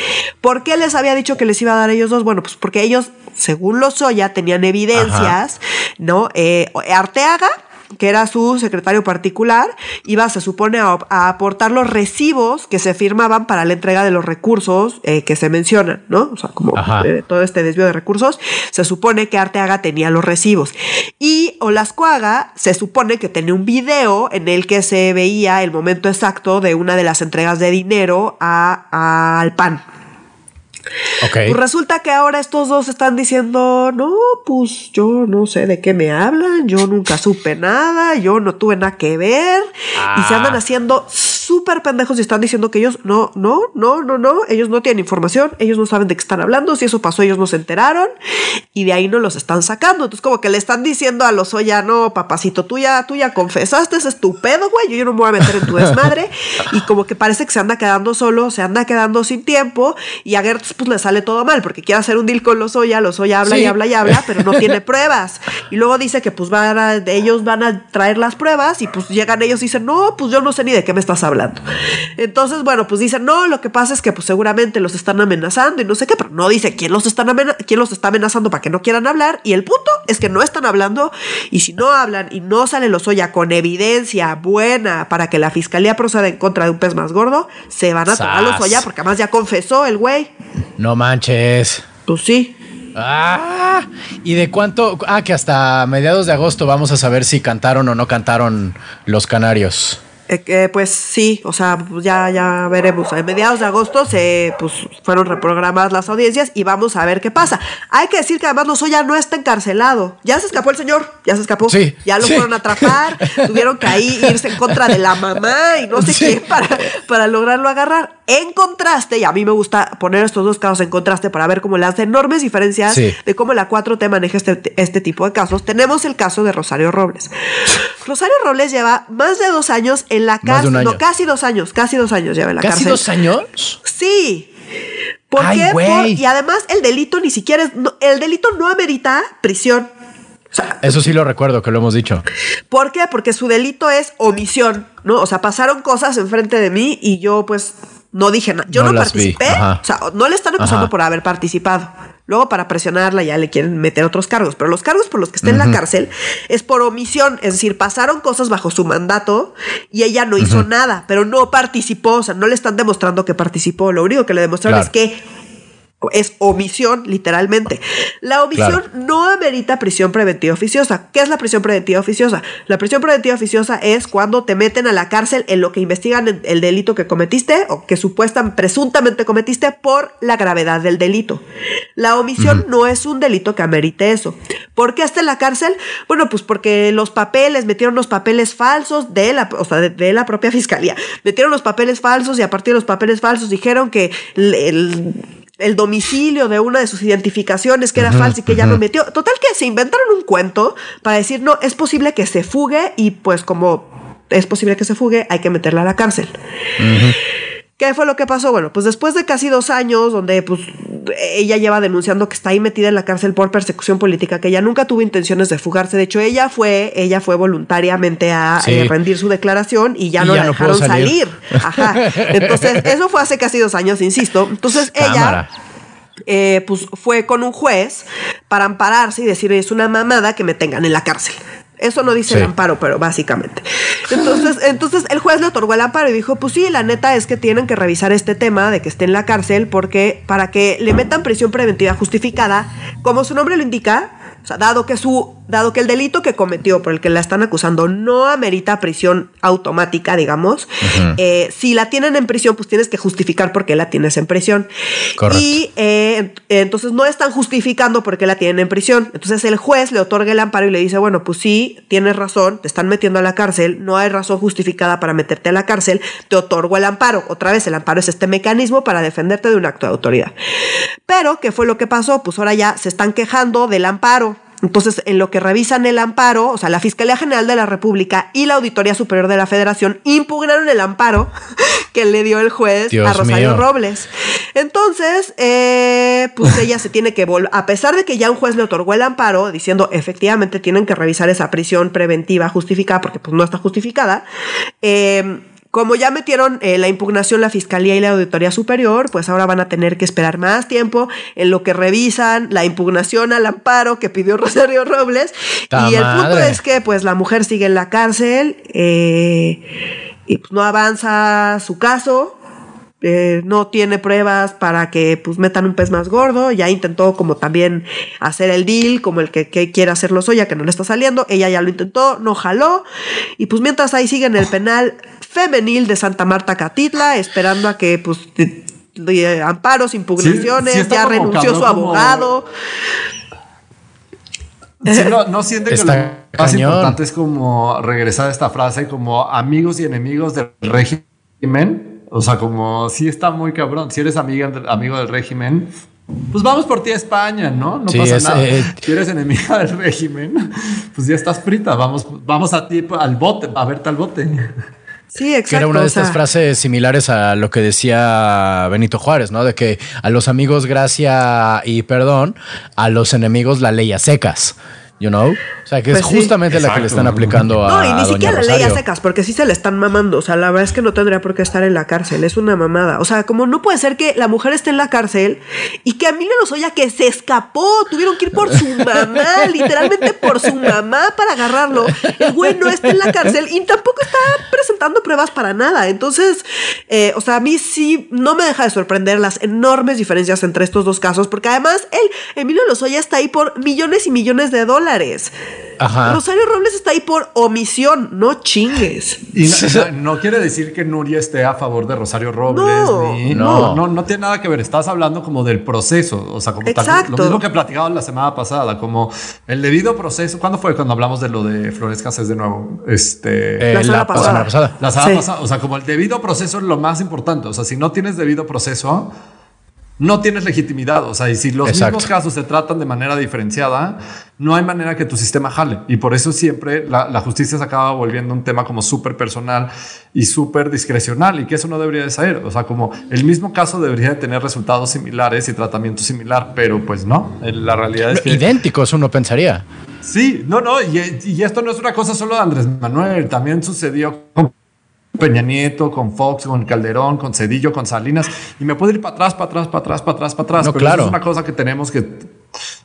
¿Por qué les había dicho que les iba a dar a ellos dos? Bueno, pues porque ellos, según Lozoya, tenían evidencias, ¿no? Eh, Arteaga que era su secretario particular, iba, se supone, a, a aportar los recibos que se firmaban para la entrega de los recursos eh, que se mencionan, ¿no? O sea, como eh, todo este desvío de recursos, se supone que Arteaga tenía los recibos. Y Olascuaga se supone que tenía un video en el que se veía el momento exacto de una de las entregas de dinero a- a- al PAN. Ok. Pues resulta que ahora estos dos están diciendo, no, pues yo no sé de qué me hablan, yo nunca supe nada, yo no tuve nada que ver. Y se andan Ah. haciendo súper pendejos y están diciendo que ellos no, no, no, no, no, ellos no tienen información, ellos no saben de qué están hablando, si eso pasó ellos no se enteraron y de ahí no los están sacando. Entonces como que le están diciendo a los ya no, papacito, tú ya, tú ya confesaste, ese es tu pedo, güey, yo, yo no me voy a meter en tu desmadre. y como que parece que se anda quedando solo, se anda quedando sin tiempo y a Gertz pues le sale todo mal porque quiere hacer un deal con los Oya, los Oya habla Sí. y habla y habla, pero no tiene pruebas. Y luego dice que pues van a, ellos van a traer las pruebas y pues llegan ellos y dicen, no, pues yo no sé ni de qué me estás hablando. Entonces, bueno, pues dicen, no, lo que pasa es que pues seguramente los están amenazando y no sé qué, pero no dice quién los, están quién los está amenazando para que no quieran hablar. Y el punto es que no están hablando y si no hablan y no sale los Oya con evidencia buena para que la fiscalía proceda en contra de un pez más gordo, se van a tomar los Sas. Oya porque además ya confesó el güey. No manches. Pues sí. Ah, ¿y de cuánto? Ah, que hasta mediados de agosto vamos a saber si cantaron o no cantaron los canarios. Eh, que, pues sí, o sea, ya, ya veremos. A mediados de agosto se pues, fueron reprogramadas las audiencias y vamos a ver qué pasa. Hay que decir que además Lozoya no está encarcelado. Ya se escapó el señor, ya se escapó. Sí, ya lo sí. fueron a atrapar, tuvieron que ahí irse en contra de la mamá y no sé Sí. qué para, para lograrlo agarrar. En contraste, y a mí me gusta poner estos dos casos en contraste para ver cómo hace enormes diferencias de cómo la 4T maneja este, este tipo de casos. Tenemos el caso de Rosario Robles. Rosario Robles lleva más de dos años en la Más de cárcel. No, casi dos años, casi dos años lleva en la ¿Casi cárcel. dos años? Sí. ¿Por Ay, qué? Por- y además el delito ni siquiera es, no, el delito no amerita prisión. O sea, Eso sí lo recuerdo, que lo hemos dicho. ¿Por qué? Porque su delito es omisión, ¿no? O sea, pasaron cosas enfrente de mí y yo pues no dije nada. Yo No participé. O sea, no le están acusando Ajá. por haber participado. Luego para presionarla ya le quieren meter otros cargos, pero los cargos por los que está en la cárcel es por omisión, es decir, pasaron cosas bajo su mandato y ella no hizo nada, pero no participó, o sea, no le están demostrando que participó, lo único que le demostraron Claro. es que es omisión, literalmente. La omisión Claro. no amerita prisión preventiva oficiosa. ¿Qué es la prisión preventiva oficiosa? La prisión preventiva oficiosa es cuando te meten a la cárcel en lo que investigan el- el delito que cometiste o que supuestamente, presuntamente cometiste por la gravedad del delito. La omisión no es un delito que amerite eso. ¿Por qué está en la cárcel? Bueno, pues porque los papeles, metieron los papeles falsos de la, o sea, de, de la propia fiscalía. Metieron los papeles falsos y a partir de los papeles falsos dijeron que el- el el domicilio de una de sus identificaciones que era falsa y que ella no metió. Total que se inventaron un cuento para decir, no, es posible que se fugue y pues como es posible que se fugue, hay que meterla a la cárcel. ¿Qué fue lo que pasó? Bueno, pues después de casi dos años, donde pues ella lleva denunciando que está ahí metida en la cárcel por persecución política, que ella nunca tuvo intenciones de fugarse. De hecho, ella fue, ella fue voluntariamente a Sí. eh, rendir su declaración y ya Y no ya la no dejaron salir. salir. Ajá. Entonces, eso fue hace casi dos años, insisto. Entonces, ella eh, pues fue con un juez para ampararse y decir es una mamada que me tengan en la cárcel. Eso no dice Sí. el amparo, pero básicamente. Entonces, entonces el juez le otorgó el amparo y dijo, pues sí, la neta es que tienen que revisar este tema de que esté en la cárcel porque para que le metan prisión preventiva justificada, como su nombre lo indica, o sea, dado que su dado que el delito que cometió por el que la están acusando no amerita prisión automática, digamos, eh, si la tienen en prisión, pues tienes que justificar por qué la tienes en prisión. Correcto. Y eh, entonces no están justificando por qué la tienen en prisión. Entonces el juez le otorga el amparo y le dice, bueno, pues sí, tienes razón, te están metiendo a la cárcel, no hay razón justificada para meterte a la cárcel, te otorgo el amparo. Otra vez, el amparo es este mecanismo para defenderte de un acto de autoridad. Pero, ¿qué fue lo que pasó? Pues ahora ya se están quejando del amparo. Entonces, en lo que revisan el amparo, o sea, la Fiscalía General de la República y la Auditoría Superior de la Federación impugnaron el amparo que le dio el juez Dios a Rosario mío. Robles. Entonces, eh, pues ella se tiene que volver, a pesar de que ya un juez le otorgó el amparo, diciendo efectivamente tienen que revisar esa prisión preventiva justificada, porque pues no está justificada, eh, como ya metieron eh, la impugnación la Fiscalía y la Auditoría Superior, pues ahora van a tener que esperar más tiempo en lo que revisan la impugnación al amparo que pidió Rosario Robles. ¡Ta y el punto es que pues la mujer sigue en la cárcel eh, y pues no avanza su caso. Eh, no tiene pruebas para que pues metan un pez más gordo. Ya intentó como también hacer el deal, como el que, que quiere hacerlo Soya, que no le está saliendo. Ella ya lo intentó, no jaló. Y pues mientras ahí sigue en el penal femenil de Santa Marta Catitla, esperando a que pues de- de amparos, impugnaciones, Sí, sí está ya renunció su como- abogado. Sí, no, no siente que Está lo más cañón. importante es como regresar a esta frase como amigos y enemigos del régimen. O sea, como si está muy cabrón. Si eres amiga, amigo del régimen, pues vamos por ti a España, ¿no? No Sí, pasa es, nada. eh, si eres enemiga del régimen, pues ya estás frita. Vamos, vamos a ti al bote, a verte al bote. Sí, exacto. Que era una o de estas sea, frases similares a lo que decía Benito Juárez, ¿no? De que a los amigos gracia y perdón, a los enemigos la ley a secas. You know? O sea, que Pues es sí. justamente la que le están aplicando a. No, y ni a siquiera la ley a secas, porque sí se le están mamando. O sea, la verdad es que no tendría por qué estar en la cárcel. Es una mamada. O sea, como no puede ser que la mujer esté en la cárcel y que a Emilio Lozoya que se escapó, tuvieron que ir por su mamá, literalmente por su mamá para agarrarlo. El güey no está en la cárcel y tampoco está presentando pruebas para nada. Entonces, eh, o sea, a mí sí no me deja de sorprender las enormes diferencias entre estos dos casos, porque además él, Emilio Lozoya, está ahí por millones y millones de dólares. Ajá. Rosario Robles está ahí por omisión, no chingues. Y no, no- no quiere decir que Nuria esté a favor de Rosario Robles. No, ni- no. no, no, no tiene nada que ver. Estás hablando como del proceso. O sea, como tal- lo mismo que platicaba la semana pasada, como el debido proceso. ¿Cuándo fue cuando hablamos de lo de Flores Cases de nuevo? Este. Eh, La semana la pasada. La semana Sí. pasada, o sea, como el debido proceso es lo más importante. O sea, si no tienes debido proceso, no tienes legitimidad. O sea, y si los Exacto. mismos casos se tratan de manera diferenciada, no hay manera que tu sistema jale. Y por eso siempre la, la justicia se acaba volviendo un tema como súper personal y súper discrecional y que eso no debería de ser. O sea, como el mismo caso debería de tener resultados similares y tratamiento similar, pero pues no. La realidad es que... Idénticos, uno pensaría. Sí, no, no, y, y esto no es una cosa solo de Andrés Manuel, también sucedió con Peña Nieto, con Fox, con Calderón, con Cedillo, con Salinas, y me puedo ir para atrás, para atrás, para atrás, para atrás, para atrás, No, pero claro. eso es una cosa que tenemos que,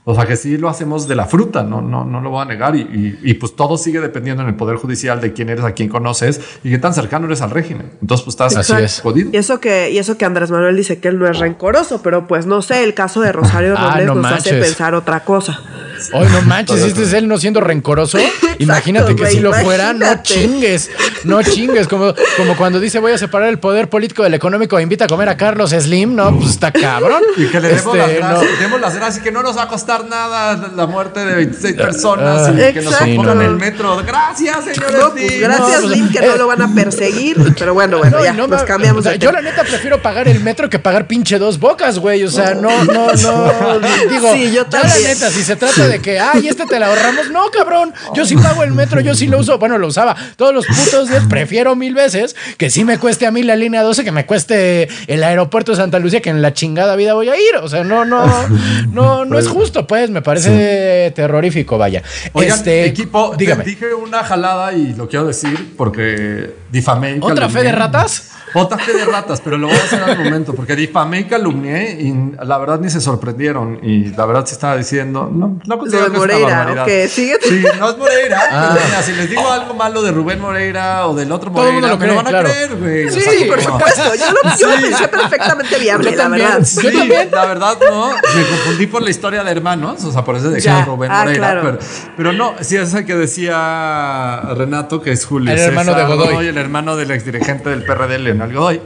o sea, que sí lo hacemos de la fruta, no, no, no lo voy a negar, y, y- y, pues todo sigue dependiendo en el Poder Judicial de quién eres, a quién conoces, y qué tan cercano eres al régimen. Entonces, pues estás Así es. jodido. Y eso que, y eso que Andrés Manuel dice que él no es rencoroso, pero pues no sé, el caso de Rosario Ah, Robles no nos hace pensar otra cosa. Hoy no manches, este es él no siendo rencoroso. Imagínate que si lo fuera, no chingues, no chingues. Como, como cuando dice voy a separar el poder político del económico e invita a comer a Carlos Slim, no, pues está cabrón. Y que le demos, las Este, no. gracias, demos las gracias y que no nos va a costar nada la muerte de 26 personas ah, y que nos Exacto. pongan Sí, no. el metro. Gracias, señores. No, pues Lim. gracias, no, pues, Lin, que eh. no lo van a perseguir. Pero bueno, bueno, No, ya, no nos cambiamos o sea, de Yo la neta prefiero pagar el metro que pagar pinche dos bocas, güey. O sea, no, no, no. Digo, Sí, yo ya la también. neta, si se trata de que, ay, este te la ahorramos, no, cabrón. Yo sí pago el metro, yo sí lo uso. Bueno, lo usaba todos los putos días. Prefiero mil veces que sí me cueste a mí la línea 12 que me cueste el aeropuerto de Santa Lucía, que en la chingada vida voy a ir. O sea, no, no, no, no es justo, pues. Me parece terrorífico, vaya. Oigan, este, equipo, dígame. dije una jalada y lo quiero decir porque difamé. y ¿Otra fe de ratas? Otra fe de ratas, pero lo voy a hacer al momento, porque difamé y calumnié y la verdad ni se sorprendieron. Y la verdad sí estaba diciendo, no, no considero de que es una Moreira, barbaridad. ok, sigue. Sí, no es Moreira, Ah. pero mira, si les digo algo malo de Rubén Moreira o del otro Todo Moreira, lo me lo cree, van a claro. creer, güey. O Sí, sea, por como- supuesto. Yo lo, yo lo pensé perfectamente viable, Yo la también. verdad. Sí, Yo también. la verdad no. Me confundí por la historia de hermanos, o sea, por eso Ya, Rubén ah, Moreira. claro. Pero, pero no, sí, es el que decía Renato, que es Julio El hermano de Godoy. el hermano del exdirigente del PRD, Leonel Godoy.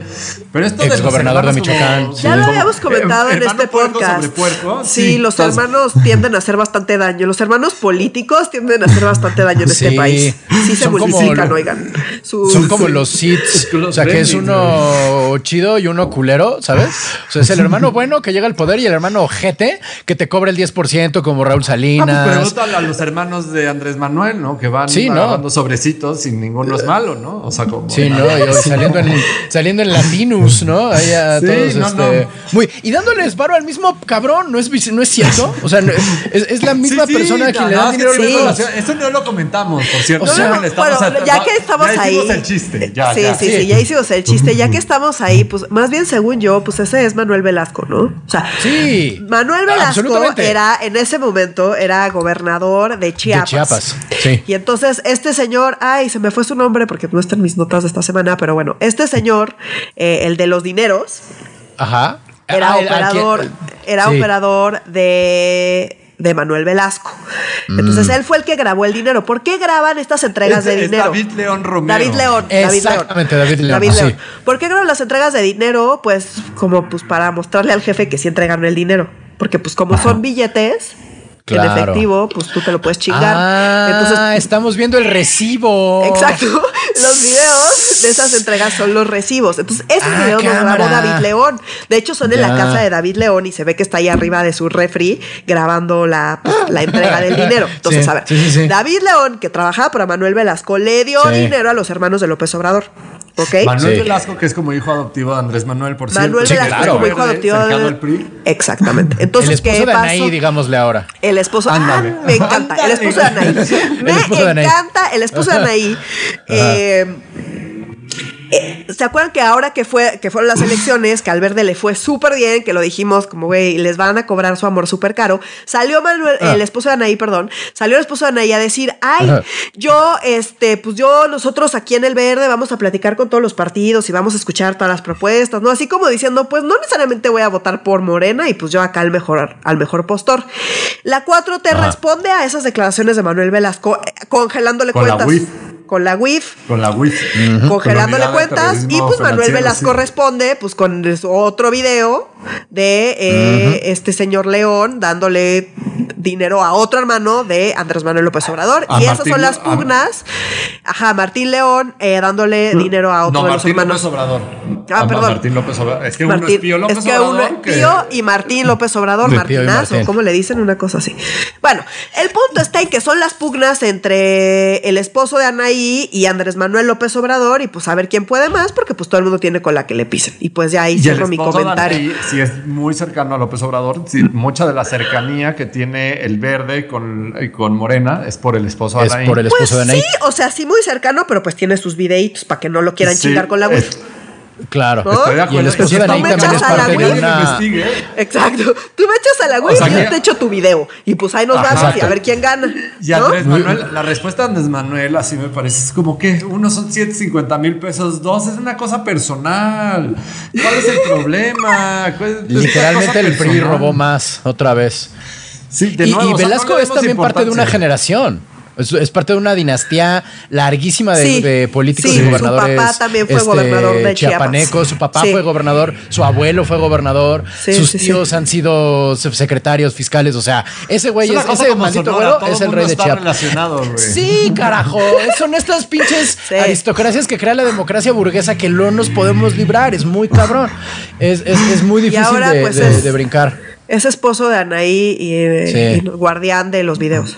Pero esto de los Exgobernador de como- Michoacán. Ya lo habíamos comentado eh, en este podcast. sobre puerco, sí, los hermanos tienden a hacer bastante daño. Los hermanos políticos tienden a hacer bastante daño en este Sí. país. Sí se Son multiplican, lo- oigan. Su- Son como sí. los Siths. Los O sea, que es uno chido y uno culero, ¿sabes? O sea, es el hermano bueno que llega al poder y el hermano ojete que te cobra el 10% como Raúl Ah, pues Salinas. pregúntale a los hermanos de Andrés Manuel, ¿no? Que van Sí, sobrecitos y ninguno es malo, ¿no? O sea, como. Sí, ¿no? Saliendo en, saliendo en Latinus, ¿no? Ahí a Sí, todos, no, este, no. Muy, y dándoles varo al mismo cabrón, ¿no es, no es cierto? O sea, es, es la misma Sí, sí, persona quien le sí, dinero. Eso no lo comentamos, por cierto. O sea, Ya le estamos bueno, a- ya que estamos ya ahí. hicimos el chiste, ya, sí, ya. sí, sí, ya hicimos el chiste. Ya que estamos ahí, pues más bien según yo, pues ese es Manuel Velasco, ¿no? O sea, Sí. Manuel Velasco era, en ese momento, era gobernador de Chiapas. Chiapas, sí. Y entonces este señor, ay, se me fue su nombre porque no está en mis notas de esta semana, pero bueno, este señor, eh, el de los dineros, Ajá. era Ah, el- operador, era Sí. operador de de Manuel Velasco. Mm. Entonces él fue el que grabó el dinero. ¿Por qué graban estas entregas Es- de es dinero? David León Romero. David León. David Exactamente, León. David León, David sí. León. ¿Por qué graban las entregas de dinero? Pues como pues para mostrarle al jefe que sí entregaron el dinero. Porque pues como son billetes Claro. en efectivo, pues tú te lo puedes chingar. Ah, Entonces estamos viendo el recibo. Exacto. Los videos de esas entregas son los recibos. Entonces, esos Ah, videos los grabó. David León. De hecho, son en Ya. la casa de David León y se ve que está ahí arriba de su refri grabando la, pues, la entrega del dinero. Entonces, Sí, a ver, sí, sí, sí. David León, que trabajaba para Manuel Velasco, le dio Sí. dinero a los hermanos de López Obrador. ¿Ok? Manuel Sí. Velasco, que es como hijo adoptivo de Andrés Manuel, por Manuel cierto. Sí, Velasco claro. como hijo adoptivo de- PRI. Exactamente. Entonces, el esposo ¿qué de pasó? Anaí, digámosle ahora. El esposo. Ándale. Ah, me encanta. El esposo de Anaí. Me El esposo de Anaí. encanta el esposo de Anaí. Eh, eh, ¿Se acuerdan que ahora que fue que fueron las elecciones, que al verde le fue súper bien, que lo dijimos como, güey, les van a cobrar su amor súper caro? Salió Manuel, Ah. el esposo de Anaí, perdón, salió el esposo de Anaí a decir, ay, Ajá. yo, este, pues yo, nosotros aquí en el verde vamos a platicar con todos los partidos y vamos a escuchar todas las propuestas, ¿no? Así como diciendo, pues no necesariamente voy a votar por Morena y pues yo acá al mejor, al mejor postor. La 4T Ajá. responde a esas declaraciones de Manuel Velasco, eh, congelándole Con cuentas. Con la WIF Con la WIF. congelándole Con cuentas y pues Manuel Velasco sí. responde pues con otro video de eh, este señor León dándole dinero a otro hermano de Andrés Manuel López Obrador A y esas son las Le- a- pugnas ajá Martín León eh, dándole dinero a otro No, de los Martín hermanos López Obrador. Ah, Ah, perdón. Martín López Obrador. Es que uno Martín- es Pío López es que Obrador. uno es que- Pío y Martín López Obrador, Martinazo, Martín. ¿cómo le dicen? Una cosa así. Bueno, el punto está en que son las pugnas entre el esposo de Anaí y Andrés Manuel López Obrador y pues a ver quién puede más porque pues todo el mundo tiene con la que le pisen. Y pues ya ahí Y el cierro mi comentario. Anaí, sí es muy cercano a López Obrador. Mucha de la cercanía que tiene el verde con, con Morena es por el esposo de Es Anaí. por el Pues esposo de Anaí. sí, o sea, sí muy cercano, pero pues tiene sus videitos para que no lo quieran Sí, chingar con la es-. Claro. ¿No? Estoy de Y el acuerdo. esposo de me también es echas a la parte de güey, una. Exacto. Tú me echas a la O sea y yo que- te echo tu video. Y pues ahí nos Ajá. vamos y a ver quién gana. Y ¿no? Andrés Manuel, la respuesta de Andrés Manuel, así me parece, es como que uno son 150 mil pesos, dos es una cosa personal. ¿Cuál es el problema? ¿Cuál- es una Literalmente el PRI robó más otra vez. Sí, de y, nuevo, y o sea, no Velasco es también parte de una generación. Es, es parte de una dinastía larguísima de, Sí, de políticos sí, y su gobernadores. papá también fue gobernador de Chiapas. chiapanecos, Su papá Sí. fue gobernador, su abuelo fue gobernador, Sí, sus sí, sí. tíos han sido secretarios fiscales. O sea, ese güey, Es ese maldito güero es el rey de Chiapas. Sí, carajo. Son estas pinches Sí. aristocracias que crea la democracia burguesa que no nos podemos librar. Es muy cabrón. Es, es- es muy difícil ahora, de, pues, de- es- de brincar. Es esposo de Anaí y, eh, Sí. y guardián de los videos.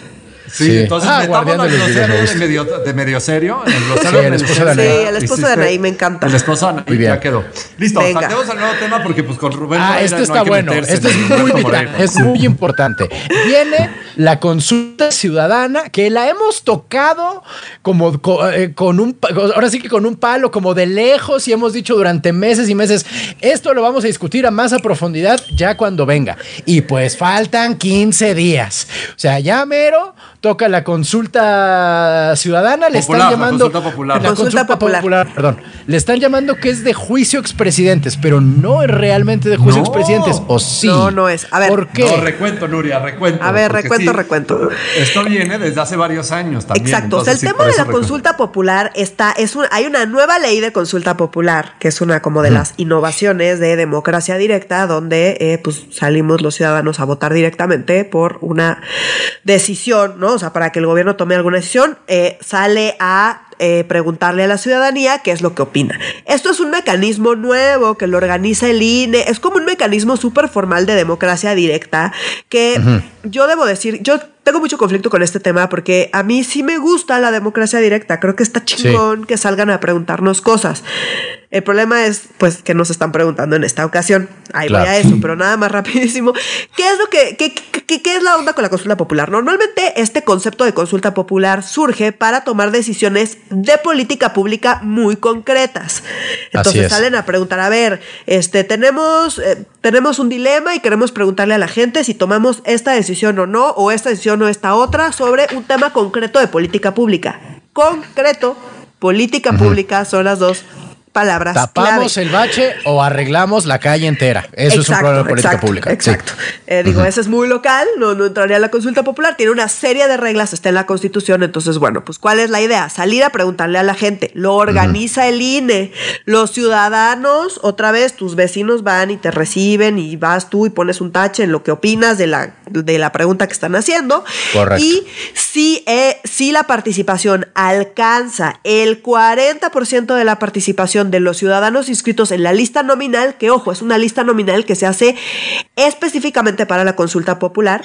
Sí, Sí. entonces Ah, al de glosario medio, de medio serio. El glosario Sí, el esposo de. Anaí. Sí, el esposo de Anaí me encanta. El esposo de Anaí, Muy bien. ya quedó. Listo, Venga. saltemos al nuevo tema porque pues con Rubén Ah, Moreira este no está hay que bueno. meterse Este es muy vital. Es muy importante. Viene la consulta ciudadana, que la hemos tocado como eh, con un, ahora sí que con un palo, como de lejos, y hemos dicho durante meses y meses, esto lo vamos a discutir a más a profundidad ya cuando venga. Y pues faltan 15 días. O sea, ya mero toca la consulta ciudadana, le están llamando la consulta popular. la consulta popular, perdón, le están llamando que es de juicio expresidentes, pero no es realmente de juicio No. expresidentes, o sí. No, no es. A ver. ¿Por qué? No, recuento, Nuria, recuento. A ver, recuento, recuento. Esto viene desde hace varios años también. Exacto. O sea, el sí, tema de la recuento. consulta popular está, es un, hay una nueva ley de consulta popular, que es una como de las innovaciones de democracia directa, donde eh, pues salimos los ciudadanos a votar directamente por una decisión, ¿no? O sea, para que el gobierno tome alguna decisión, eh, sale a eh, preguntarle a la ciudadanía qué es lo que opina. Esto es un mecanismo nuevo que lo organiza el INE, es como un mecanismo súper formal de democracia directa que yo debo decir, yo tengo mucho conflicto con este tema porque a mí sí me gusta la democracia directa, creo que está chingón que salgan a preguntarnos cosas. El problema es, pues, que nos están preguntando en esta ocasión. Ahí Claro. voy a eso, pero nada más rapidísimo. ¿Qué es lo que, qué, qué- qué es la onda con la consulta popular? Normalmente este concepto de consulta popular surge para tomar decisiones de política pública muy concretas. Entonces es. salen a preguntar, a ver, este, tenemos, eh, tenemos un dilema y queremos preguntarle a la gente si tomamos esta decisión o no, o esta decisión o esta otra, sobre un tema concreto de política pública. Concreto, política pública son las dos palabras ¿Tapamos clave. el bache o arreglamos la calle entera? Eso es un problema de política exacto, pública. Sí. Exacto. Eh, digo, ese es muy local, no, no entraría a la consulta popular, tiene una serie de reglas, está en la constitución, entonces, bueno, pues ¿cuál es la idea? Salir a preguntarle a la gente, lo organiza el INE, los ciudadanos, otra vez, tus vecinos van y te reciben y vas tú y pones un tache en lo que opinas de la, de la pregunta que están haciendo. Correcto. Y si, eh, si la participación alcanza el 40% de la participación de los ciudadanos inscritos en la lista nominal, que ojo, es una lista nominal que se hace específicamente para la consulta popular.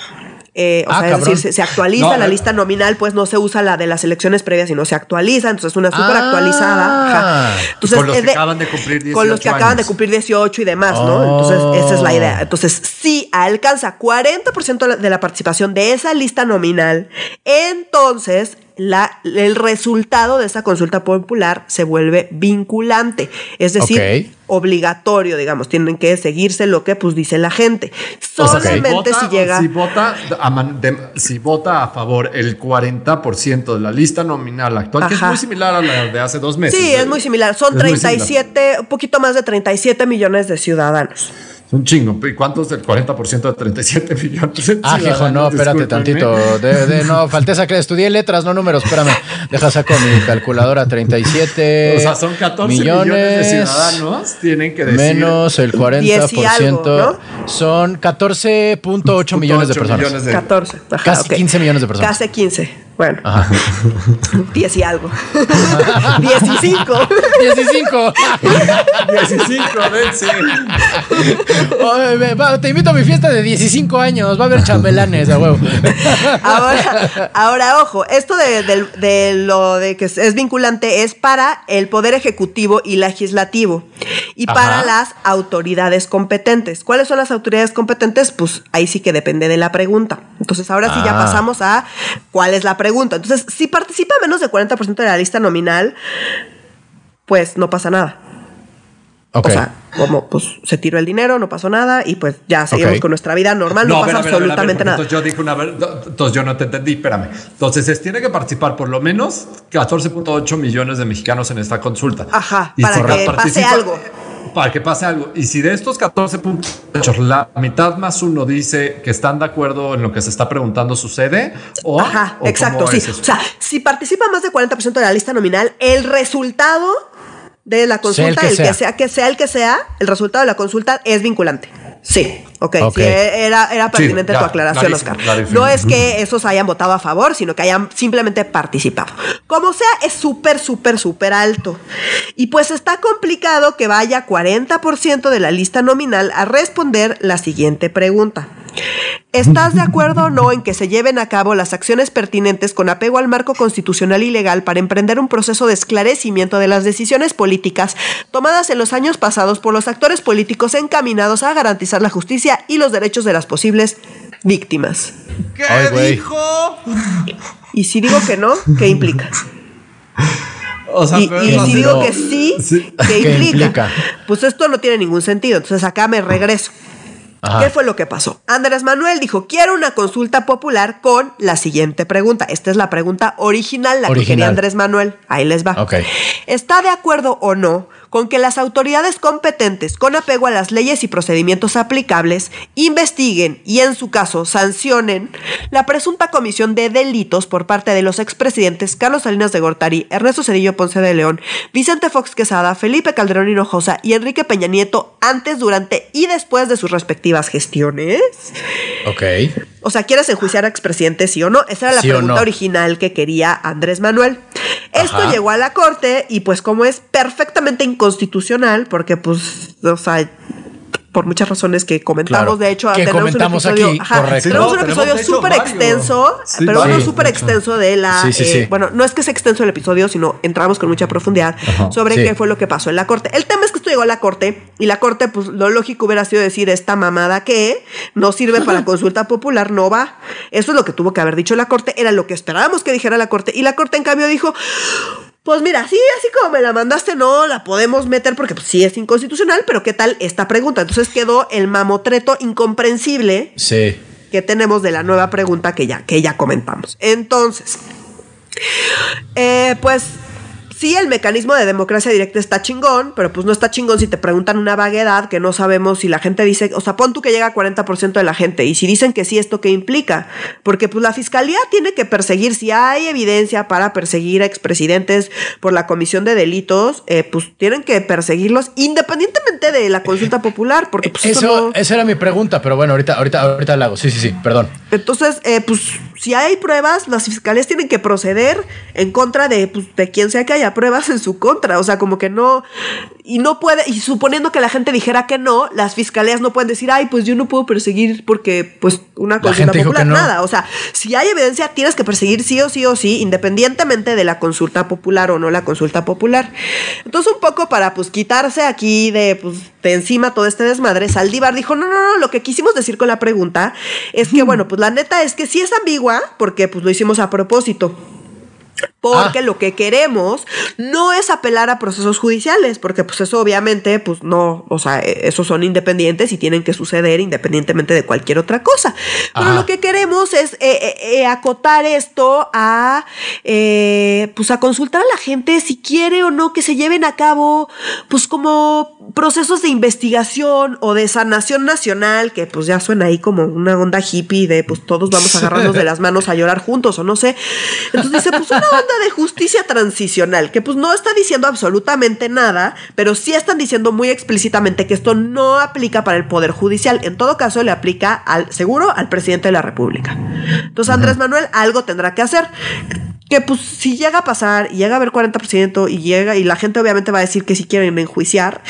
eh, o Ah, sea, es decir, se, se actualiza No, la eh. lista nominal, pues no se usa la de las elecciones previas, sino se actualiza, entonces es una súper Ah. actualizada. Ajá. Entonces, Con los es que acaban de cumplir Con los que 18 acaban de cumplir 18 y demás, ¿no? Entonces, esa es la idea. Oh. Entonces, si alcanza 40% de la participación de esa lista nominal, entonces la, el resultado de esa consulta popular se vuelve vinculante, es decir, obligatorio, digamos, tienen que seguirse lo que pues dice la gente. O sea, Solamente vota- si llega Si vota, a, man- de- si vota a favor el 40% de la lista nominal actual, que es muy similar a la de hace dos meses. Sí, es muy similar. Son Es muy similar. 37, un poquito más de 37 millones de ciudadanos. Es un chingo. ¿Y cuánto es el 40% de 37 millones? Ah, hijo, no, espérate tantito. De, de- no, falté esa que estudié letras, no números, espérame. Deja saco mi calculadora 37 O sea, son 14 millones, de ciudadanos. Tienen que decir. menos el 40%. 10 y algo, Son 14.8 millones de personas. millones de- 14. Ajá, Casi ok. 15 millones de personas. Casi 15. Bueno, Ajá. 10 y algo. 10 y 5. 15. 15, dense. Va, te invito a mi fiesta de 15 años. Va a haber chambelanes, a huevo. Ahora, ahora, ojo, esto de, del- de lo de que es vinculante es para el Poder Ejecutivo y Legislativo y Ajá. para las autoridades competentes. ¿Cuáles son las autoridades competentes? Pues ahí sí que depende de la pregunta. Entonces, ahora sí ya Ah. pasamos a cuál es la pregunta. Entonces, si participa menos del 40% de la lista nominal, pues no pasa nada. O sea, como pues se tiró el dinero, no pasó nada y pues ya seguimos con nuestra vida normal, no, pasa ver, ver, ver, absolutamente nada. Entonces yo dije una vez, entonces yo no te entendí, espérame. Entonces es, tiene que participar por lo menos 14.8 millones de mexicanos en esta consulta. Ajá, Y para que pase algo. Para que pase algo. Y si de estos 14.8, la mitad más uno dice que están de acuerdo en lo que se está preguntando sucede, o. Ajá, o exacto, sí. es? O sea, si participa más del 40% de la lista nominal, el resultado de la consulta, que el sea. que sea que sea el que sea, el resultado de la consulta es vinculante. Sí, ok. Ok. Sí, era, era pertinente tu aclaración, clarísimo, Oscar. clarísimo. No es que esos hayan votado a favor, sino que hayan simplemente participado. Como sea, es súper, súper, súper alto. Y pues está complicado que vaya 40% de la lista nominal a responder la siguiente pregunta. ¿Estás de acuerdo o no en que se lleven a cabo las acciones pertinentes con apego al marco constitucional y legal para emprender un proceso de esclarecimiento de las decisiones políticas tomadas en los años pasados por los actores políticos encaminados a garantizar la justicia y los derechos de las posibles víctimas. ¿Qué Ay, dijo? Y si digo que no, ¿qué implica? O sea, Y, y no si digo no. que sí, Sí. ¿qué ¿Qué implica? implica? Pues esto no tiene ningún sentido. Entonces acá me regreso. Ajá. ¿Qué fue lo que pasó? Andrés Manuel dijo, quiero una consulta popular con la siguiente pregunta. Esta es la pregunta original, la que quería Andrés Manuel. Ahí les va. ¿Está de acuerdo o no con que las autoridades competentes, con apego a las leyes y procedimientos aplicables, investiguen y en su caso sancionen la presunta comisión de delitos por parte de los expresidentes Carlos Salinas de Gortari, Ernesto Cedillo Ponce de León, Vicente Fox Quesada, Felipe Calderón Hinojosa y Enrique Peña Nieto antes, durante y después de sus respectivas gestiones? Ok. O sea, ¿quieres enjuiciar a expresidentes, sí o no? Esa era la Sí pregunta no. original que quería Andrés Manuel. Esto Ajá. llegó a la corte y pues como es perfectamente inconstitucional, porque pues, o sea, por muchas razones que comentamos, Claro. de hecho, Que tenemos comentamos un episodio, aquí, ajá, correcto. tenemos un episodio súper varios. extenso, Sí, pero varios, uno súper extenso de la, Sí, sí, eh, sí. bueno, no es que sea extenso el episodio, sino entramos con mucha profundidad sobre Sí. qué fue lo que pasó en la corte. El tema es que esto llegó a la corte y la corte, pues lo lógico hubiera sido decir esta mamada que no sirve para consulta popular, no va. Eso es lo que tuvo que haber dicho la corte, era lo que esperábamos que dijera la corte y la corte en cambio dijo, pues mira, sí, así como me la mandaste, no la podemos meter porque pues, sí es inconstitucional, pero ¿qué tal esta pregunta? Entonces quedó el mamotreto incomprensible Sí. que tenemos de la nueva pregunta que ya, que ya comentamos. Entonces, eh, pues sí, el mecanismo de democracia directa está chingón, pero pues no está chingón si te preguntan una vaguedad que no sabemos si la gente dice, o sea, pon tú que llega a 40% de la gente y si dicen que sí, ¿esto qué implica? Porque pues la fiscalía tiene que perseguir, si hay evidencia para perseguir a expresidentes por la comisión de delitos, eh, pues tienen que perseguirlos independientemente de la consulta popular, porque pues eso, Eso, no... esa era mi pregunta, pero bueno, ahorita, ahorita, ahorita la hago. Sí, sí, sí, perdón. Entonces, eh, pues, si hay pruebas, las fiscalías tienen que proceder en contra de, pues, de quien sea que haya pruebas en su contra. O sea, como que no. Y no puede. Y suponiendo que la gente dijera que no, las fiscalías no pueden decir, ay, pues yo no puedo perseguir porque, pues, una consulta popular. no. Nada. O sea, si hay evidencia, tienes que perseguir sí o sí o sí, independientemente de la consulta popular o no la consulta popular. Entonces, un poco para, pues, quitarse aquí de, pues, de encima todo este desmadre, Saldívar dijo, no, no, no, lo que quisimos decir con la pregunta es que, bueno, pues la neta es que sí es ambigua, porque pues lo hicimos a propósito. Porque Ah. lo que queremos no es apelar a procesos judiciales, porque pues eso obviamente, pues no, o sea, eh, esos son independientes y tienen que suceder independientemente de cualquier otra cosa. Pero Ajá. lo que queremos es eh, eh, eh, acotar esto a, eh, pues a consultar a la gente si quiere o no que se lleven a cabo, pues como procesos de investigación o de sanación nacional, que pues ya suena ahí como una onda hippie de pues todos vamos a agarrarnos de las manos a llorar juntos o no sé. Entonces dice, pues una onda de justicia transicional, que pues no está diciendo absolutamente nada, pero sí están diciendo muy explícitamente que esto no aplica para el Poder Judicial. En todo caso, le aplica al seguro al presidente de la República. Entonces, Andrés Manuel algo tendrá que hacer. Que pues si llega a pasar y llega a haber 40% y llega y la gente obviamente va a decir que si quieren enjuiciar,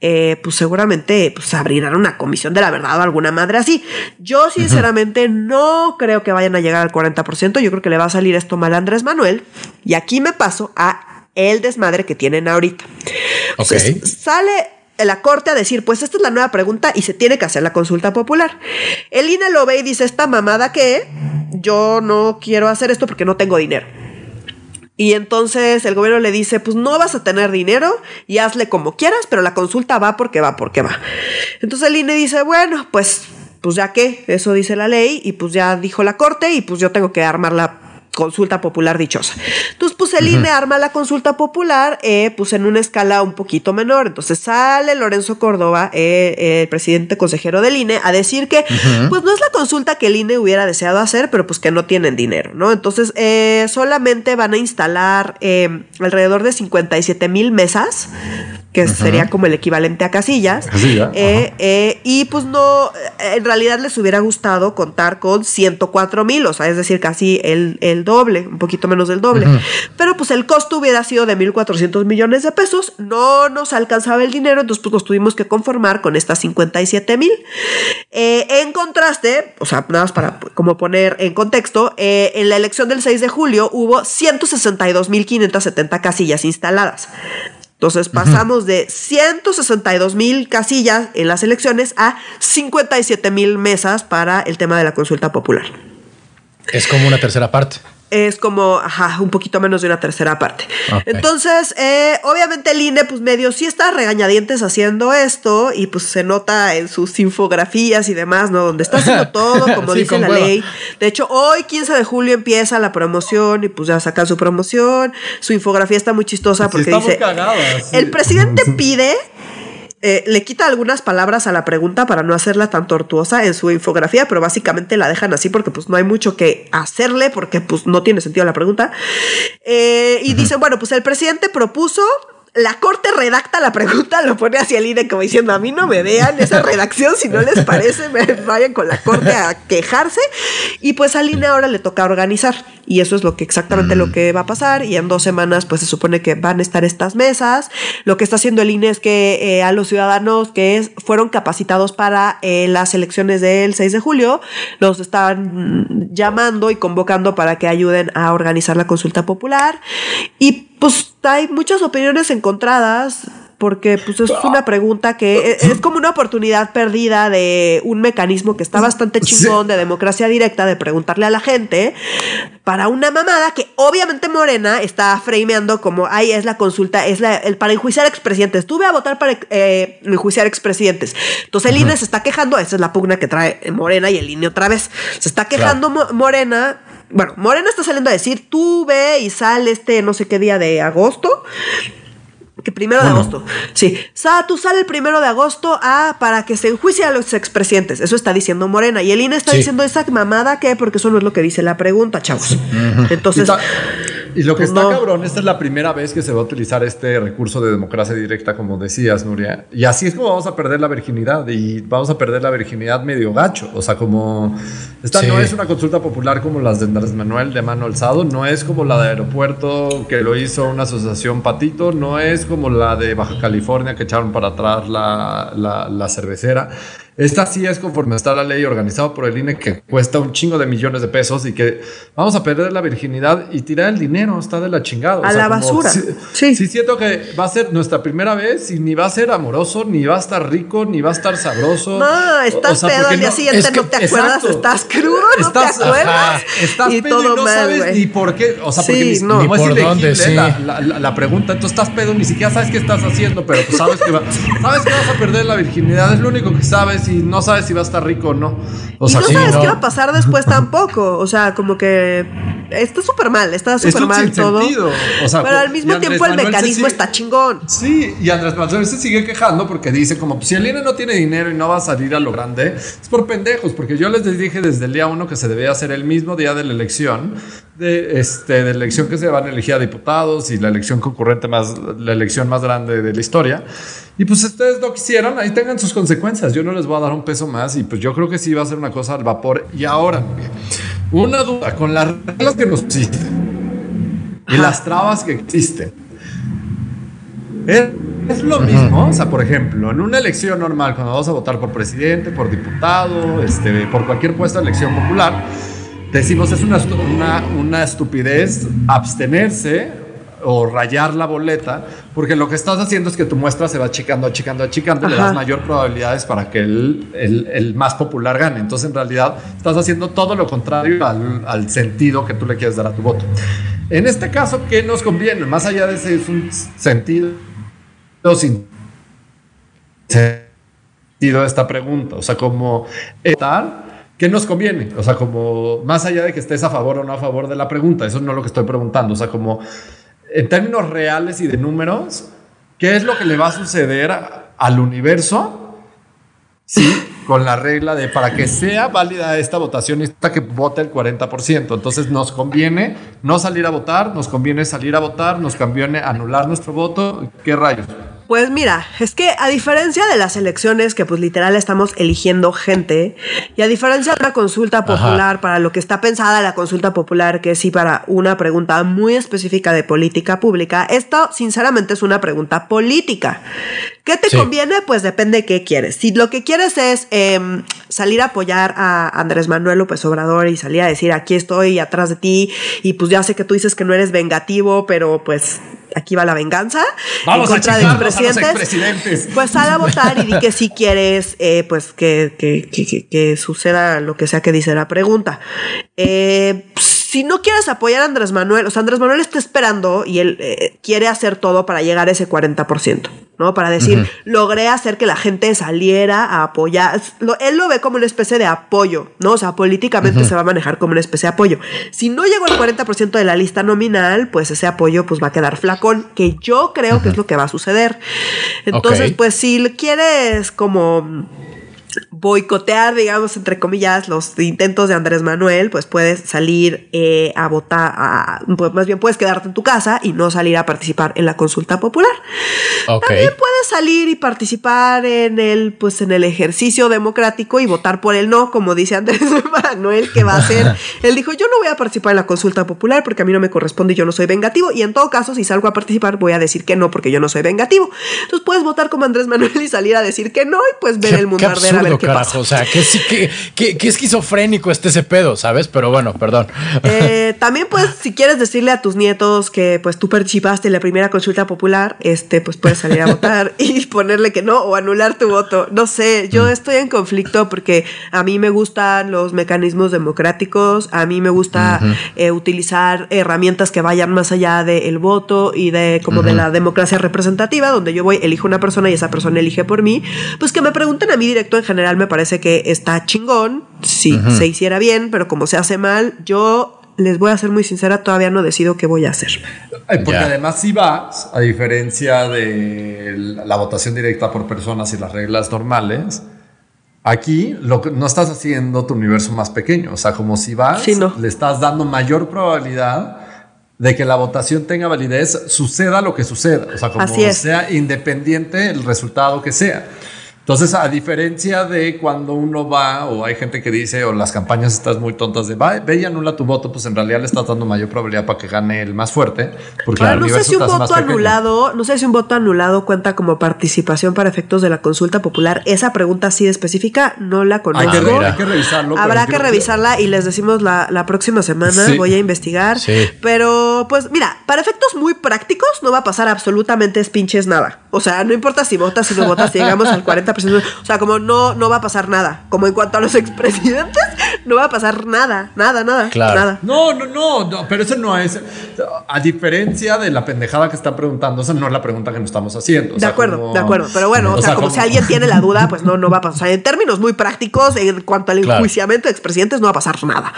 eh, pues seguramente pues abrirán una comisión de la verdad o alguna madre así. Yo sinceramente no creo que vayan a llegar al 40%, yo creo que le va a salir esto mal a Andrés Manuel y aquí me paso a el desmadre que tienen ahorita. Entonces, sale la corte a decir, pues esta es la nueva pregunta y se tiene que hacer la consulta popular. El INE lo ve y dice, esta mamada que yo no quiero hacer esto porque no tengo dinero. Y entonces el gobierno le dice, pues no vas a tener dinero y hazle como quieras, pero la consulta va porque va, porque va. Entonces el INE dice, bueno, pues, pues ya que, eso dice la ley y pues ya dijo la corte y pues yo tengo que armar la consulta popular dichosa. Entonces, pues el INE arma la consulta popular, eh, pues en una escala un poquito menor. Entonces sale Lorenzo Córdoba, eh, eh, el presidente consejero del INE, a decir que, pues no es la consulta que el INE hubiera deseado hacer, pero pues que no tienen dinero, ¿no? Entonces, eh, solamente van a instalar eh, alrededor de 57 mil mesas, que sería como el equivalente a casillas. Casilla, eh, eh, y pues no, en realidad les hubiera gustado contar con 104 mil, o sea, es decir, casi el, el doble, un poquito menos del doble. Pero pues el costo hubiera sido de 1.400 millones de pesos, no nos alcanzaba el dinero, entonces pues nos tuvimos que conformar con estas 57 mil. Eh, en contraste, o sea, nada más para como poner en contexto, eh, en la elección del 6 de julio hubo 162.570 casillas instaladas. Entonces pasamos de 162 mil casillas en las elecciones a 57 mil mesas para el tema de la consulta popular. Es como una tercera parte es como, ajá, un poquito menos de una tercera parte. Entonces, eh, obviamente el INE, pues medio sí está regañadientes haciendo esto y pues se nota en sus infografías y demás, ¿no? Donde está haciendo todo como dice la ley. De hecho, hoy, 15 de julio, empieza la promoción y pues ya sacan su promoción. Su infografía está muy chistosa porque dice, el presidente pide eh, le quita algunas palabras a la pregunta para no hacerla tan tortuosa en su infografía, pero básicamente la dejan así porque pues no hay mucho que hacerle porque pues no tiene sentido la pregunta. Eh, y dicen, bueno, pues el presidente propuso la corte redacta la pregunta, lo pone hacia el INE como diciendo, a mí no me vean esa redacción, si no les parece, vayan con la corte a quejarse. Y pues al INE ahora le toca organizar. Y eso es lo que exactamente lo mm. que va a pasar. Y en dos semanas, pues se supone que van a estar estas mesas. Lo que está haciendo el INE es que eh, a los ciudadanos que fueron capacitados para eh, las elecciones del 6 de julio, los están llamando y convocando para que ayuden a organizar la consulta popular. Y pues hay muchas opiniones encontradas porque pues es una pregunta que e-, es como una oportunidad perdida de un mecanismo que está bastante chingón de democracia directa, de preguntarle a la gente para una mamada que obviamente Morena está frameando como, ay, es la consulta, es la, el para enjuiciar expresidentes. Tú ve a votar para eh, enjuiciar expresidentes. Entonces el INE se está quejando, esa es la pugna que trae Morena y el INE otra vez. Se está quejando Morena bueno, Morena está saliendo a decir, tú ve y sale este no sé qué día de agosto. Que primero de agosto. Sí. Sa, tú sale el primero de agosto a, para que se enjuicie a los expresidentes. Eso está diciendo Morena. Y el INE está diciendo esa mamada que, porque eso no es lo que dice la pregunta, chavos. Entonces. Y lo que pues está cabrón, esta es la primera vez que se va a utilizar este recurso de democracia directa, como decías, Nuria. Y así es como vamos a perder la virginidad y vamos a perder la virginidad medio gacho. O sea, como esta no es una consulta popular como las de Andrés Manuel de mano alzado, no es como la de aeropuerto que lo hizo una asociación Patito, no es como la de Baja California que echaron para atrás la, la, la cervecera. Esta sí es conforme está la ley organizada por el INE que cuesta un chingo de millones de pesos y que vamos a perder la virginidad y tirar el dinero, está de la chingada. A la basura. Sí, sí. siento que va a ser nuestra primera vez y ni va a ser amoroso, ni va a estar rico, ni va a estar sabroso. No, estás pedo al día siguiente, no te acuerdas, estás crudo, no te acuerdas. estás y pedo y no sabes ni por qué, o sea, porque ni, no. es dónde, la, la, pregunta, entonces estás pedo, ni siquiera sabes qué estás haciendo, pero pues sabes que, sabes que vas a perder la virginidad, es lo único que sabes y no sabes si va a estar rico o no. O sea, y no sabes qué va a pasar después tampoco. O sea, como que está súper mal, está súper mal todo. pero al mismo tiempo el mecanismo está chingón. Sí, y Andrés Manuel se sigue quejando porque dice como pues, si el INE no tiene dinero y no va a salir a lo grande, es por pendejos, porque yo les dije desde el día uno que se debía hacer el mismo día de la elección, de, este, de elección que se van a elegir a diputados y la elección concurrente más, la elección más grande de la historia. Y pues ustedes no quisieron, ahí tengan sus consecuencias. Yo no les voy a dar un peso más y pues yo creo que sí va a ser una cosa al vapor. Y ahora, una duda con las reglas que nos existen y las trabas que existen. Es, lo mismo, o sea, por ejemplo, en una elección normal, cuando vas a votar por presidente, por diputado, este, por cualquier puesto de elección popular, decimos es una, una, una estupidez abstenerse o rayar la boleta, porque lo que estás haciendo es que tu muestra se va achicando, achicando, achicando, y le das mayor probabilidades para que el, el, el, más popular gane. Entonces, en realidad, estás haciendo todo lo contrario al, al, sentido que tú le quieres dar a tu voto. En este caso, ¿qué nos conviene? Más allá de ese es un sentido sin sentido de esta pregunta, o sea, como tal ¿Qué nos conviene? O sea, como más allá de que estés a favor o no a favor de la pregunta, eso no es lo que estoy preguntando. O sea, como en términos reales y de números, ¿qué es lo que le va a suceder al universo? Sí, con la regla de para que sea válida esta votación necesita que vote el 40%. Entonces nos conviene no salir a votar, nos conviene salir a votar, nos conviene anular nuestro voto. ¿Qué rayos? Pues mira, es que a diferencia de las elecciones, que pues literal estamos eligiendo gente, y a diferencia de una consulta popular, para lo que está pensada la consulta popular, que es sí para una pregunta muy específica de política pública, esto sinceramente es una pregunta política. ¿Qué te conviene? Pues depende de qué quieres. Si lo que quieres es em, salir a apoyar a Andrés Manuel López Obrador y salir a decir aquí estoy atrás de ti, y pues ya sé que tú dices que no eres vengativo, pero pues aquí va la venganza. Vamos en a contra de chingarnos los a los expresidentes. expresidentes. Pues sal a votar y di que si quieres, eh, pues que, que, que, que- que suceda lo que sea que dice la pregunta. Eh, si no quieres apoyar a Andrés Manuel, o sea, Andrés Manuel está esperando y él eh, quiere hacer todo para llegar a ese 40%, ¿no? Para decir, logré hacer que la gente saliera a apoyar. Lo- él lo ve como una especie de apoyo, ¿no? O sea, políticamente se va a manejar como una especie de apoyo. Si no llegó al 40% de la lista nominal, pues ese apoyo pues va a quedar flacón, que yo creo que es lo que va a suceder. Entonces, pues si quieres como boicotear, digamos, entre comillas, los intentos de Andrés Manuel, pues puedes salir eh, a votar, a- pues más bien puedes quedarte en tu casa y no salir a participar en la consulta popular. Ok. También puedes salir y participar en el, pues en el ejercicio democrático y votar por el no, como dice Andrés Manuel, que va a hacer. Él dijo, yo no voy a participar en la consulta popular porque a mí no me corresponde y yo no soy vengativo. Y en todo caso, si salgo a participar, voy a decir que no porque yo no soy vengativo. Entonces puedes votar como Andrés Manuel y salir a decir que no y pues ver el mundo arder absurdo, carajo. O sea, que, sí, que, que- que esquizofrénico esté ese pedo, ¿sabes? Pero bueno, perdón. Eh, también pues si quieres decirle a tus nietos que pues tú participaste en la primera consulta popular, este pues puedes salir a votar y ponerle que no o anular tu voto. No sé, yo estoy en conflicto porque a mí me gustan los mecanismos democráticos, a mí me gusta eh, utilizar herramientas que vayan más allá del voto y de como de la democracia representativa, donde yo voy, elijo una persona y esa persona elige por mí, pues que me pregunten a mí directo en general me parece que está chingón, si se hiciera bien, pero como se hace mal, yo les voy a ser muy sincera, todavía no decido qué voy a hacer. Ay, Porque Ya. además si vas, a diferencia de la votación directa por personas y las reglas normales, aquí lo que, no estás haciendo tu universo más pequeño. O sea, como si vas, Sí, no. le estás dando mayor probabilidad de que la votación tenga validez, suceda lo que suceda. O sea, como Así es. sea independiente el resultado que sea. Entonces, a diferencia de cuando uno va, o hay gente que dice, o las campañas estás muy tontas de, va, ve y anula tu voto, pues en realidad le estás dando mayor probabilidad para que gane el más fuerte. Porque Ahora, no sé si un voto anulado, no sé si un voto anulado cuenta como participación para efectos de la consulta popular. Esa pregunta así de específica no la Hay conozco. que, hay que revisarlo. Habrá que revisarla y les decimos la, la próxima semana. Sí. Voy a investigar. Sí. Pero, pues, mira, para efectos muy prácticos no va a pasar absolutamente pinches nada. O sea, no importa si votas, si no votas, si llegamos al 40%. O sea, como no, no va a pasar nada. Como en cuanto a los expresidentes, no va a pasar nada, nada, nada. Claro. Nada. No, no, no, no, pero eso no es. A diferencia de la pendejada que están preguntando, esa no es la pregunta que nos estamos haciendo. O De sea, acuerdo, como- de acuerdo. Pero bueno, o, sea, como, si alguien tiene la duda, pues no, no va a pasar. En términos muy prácticos, en cuanto al Claro. enjuiciamiento de expresidentes, no va a pasar nada.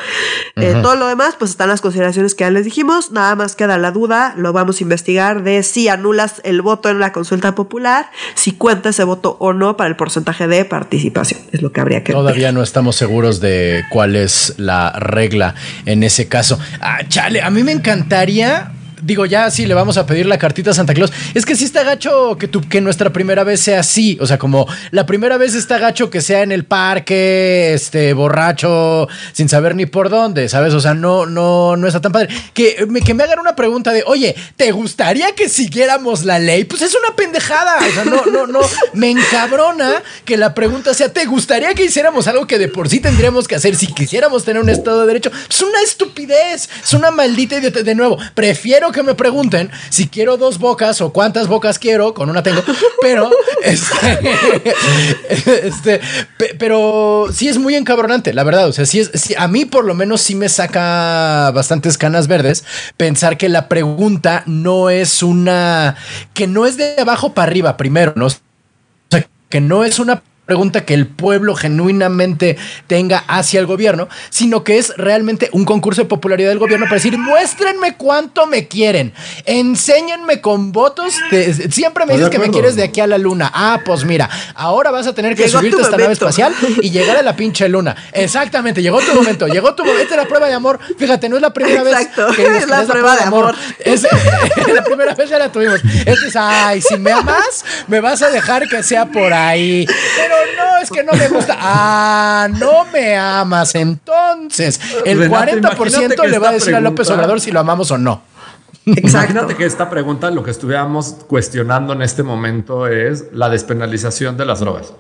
Eh, todo lo demás, pues están las consideraciones que ya les dijimos. Nada más queda la duda, lo vamos a investigar de si anulas el voto en la consulta popular, si cuenta ese voto o no para el porcentaje de participación. Es lo que habría que ver. Todavía no estamos seguros de cuál es la regla en ese caso. Ah, chale, a mí me encantaría. Digo, ya sí le vamos a pedir la cartita a Santa Claus. Es que sí está gacho que, tu, que nuestra primera vez sea así. O sea, como la primera vez está gacho que sea en el parque, este, borracho, sin saber ni por dónde, ¿sabes? O sea, no, no, no está tan padre. Que me, que me hagan una pregunta de, oye, ¿te gustaría que siguiéramos la ley? Pues es una pendejada. O sea, no, no, no. Me encabrona que la pregunta sea, ¿te gustaría que hiciéramos algo que de por sí tendríamos que hacer si quisiéramos tener un Estado de Derecho? Es una estupidez. Es una maldita idiota. De nuevo, prefiero que me pregunten si quiero dos bocas o cuántas bocas quiero. Con una tengo. Pero, este, este, pe- pero sí es muy encabronante, la verdad. O sea, sí es, sí, a mí por lo menos sí me saca bastantes canas verdes pensar que la pregunta no es una, que no es de abajo para arriba primero, ¿no? O sea, que no es una pregunta que el pueblo genuinamente tenga hacia el gobierno, sino que es realmente un concurso de popularidad del gobierno para decir, muéstrenme cuánto me quieren, enséñenme con votos, de- siempre me dices que me quieres de aquí a la luna, ah, pues mira, ahora vas a tener que Llegó subirte a esta nave espacial y llegar a la pinche luna. Exactamente, llegó tu momento, llegó tu momento, esta es la prueba de amor, fíjate, no es la primera Exacto, vez que es la prueba de amor. es, la primera vez ya la tuvimos. Este es, ay, si me amas, me vas a dejar que sea por ahí. Pero no, es que no me gusta. Ah, no me amas. Entonces, el Renata, 40% imagínate que le va a decir a López Obrador si lo amamos o no. Exacto. Imagínate que esta pregunta lo que estuviéramos cuestionando en este momento es la despenalización de las drogas.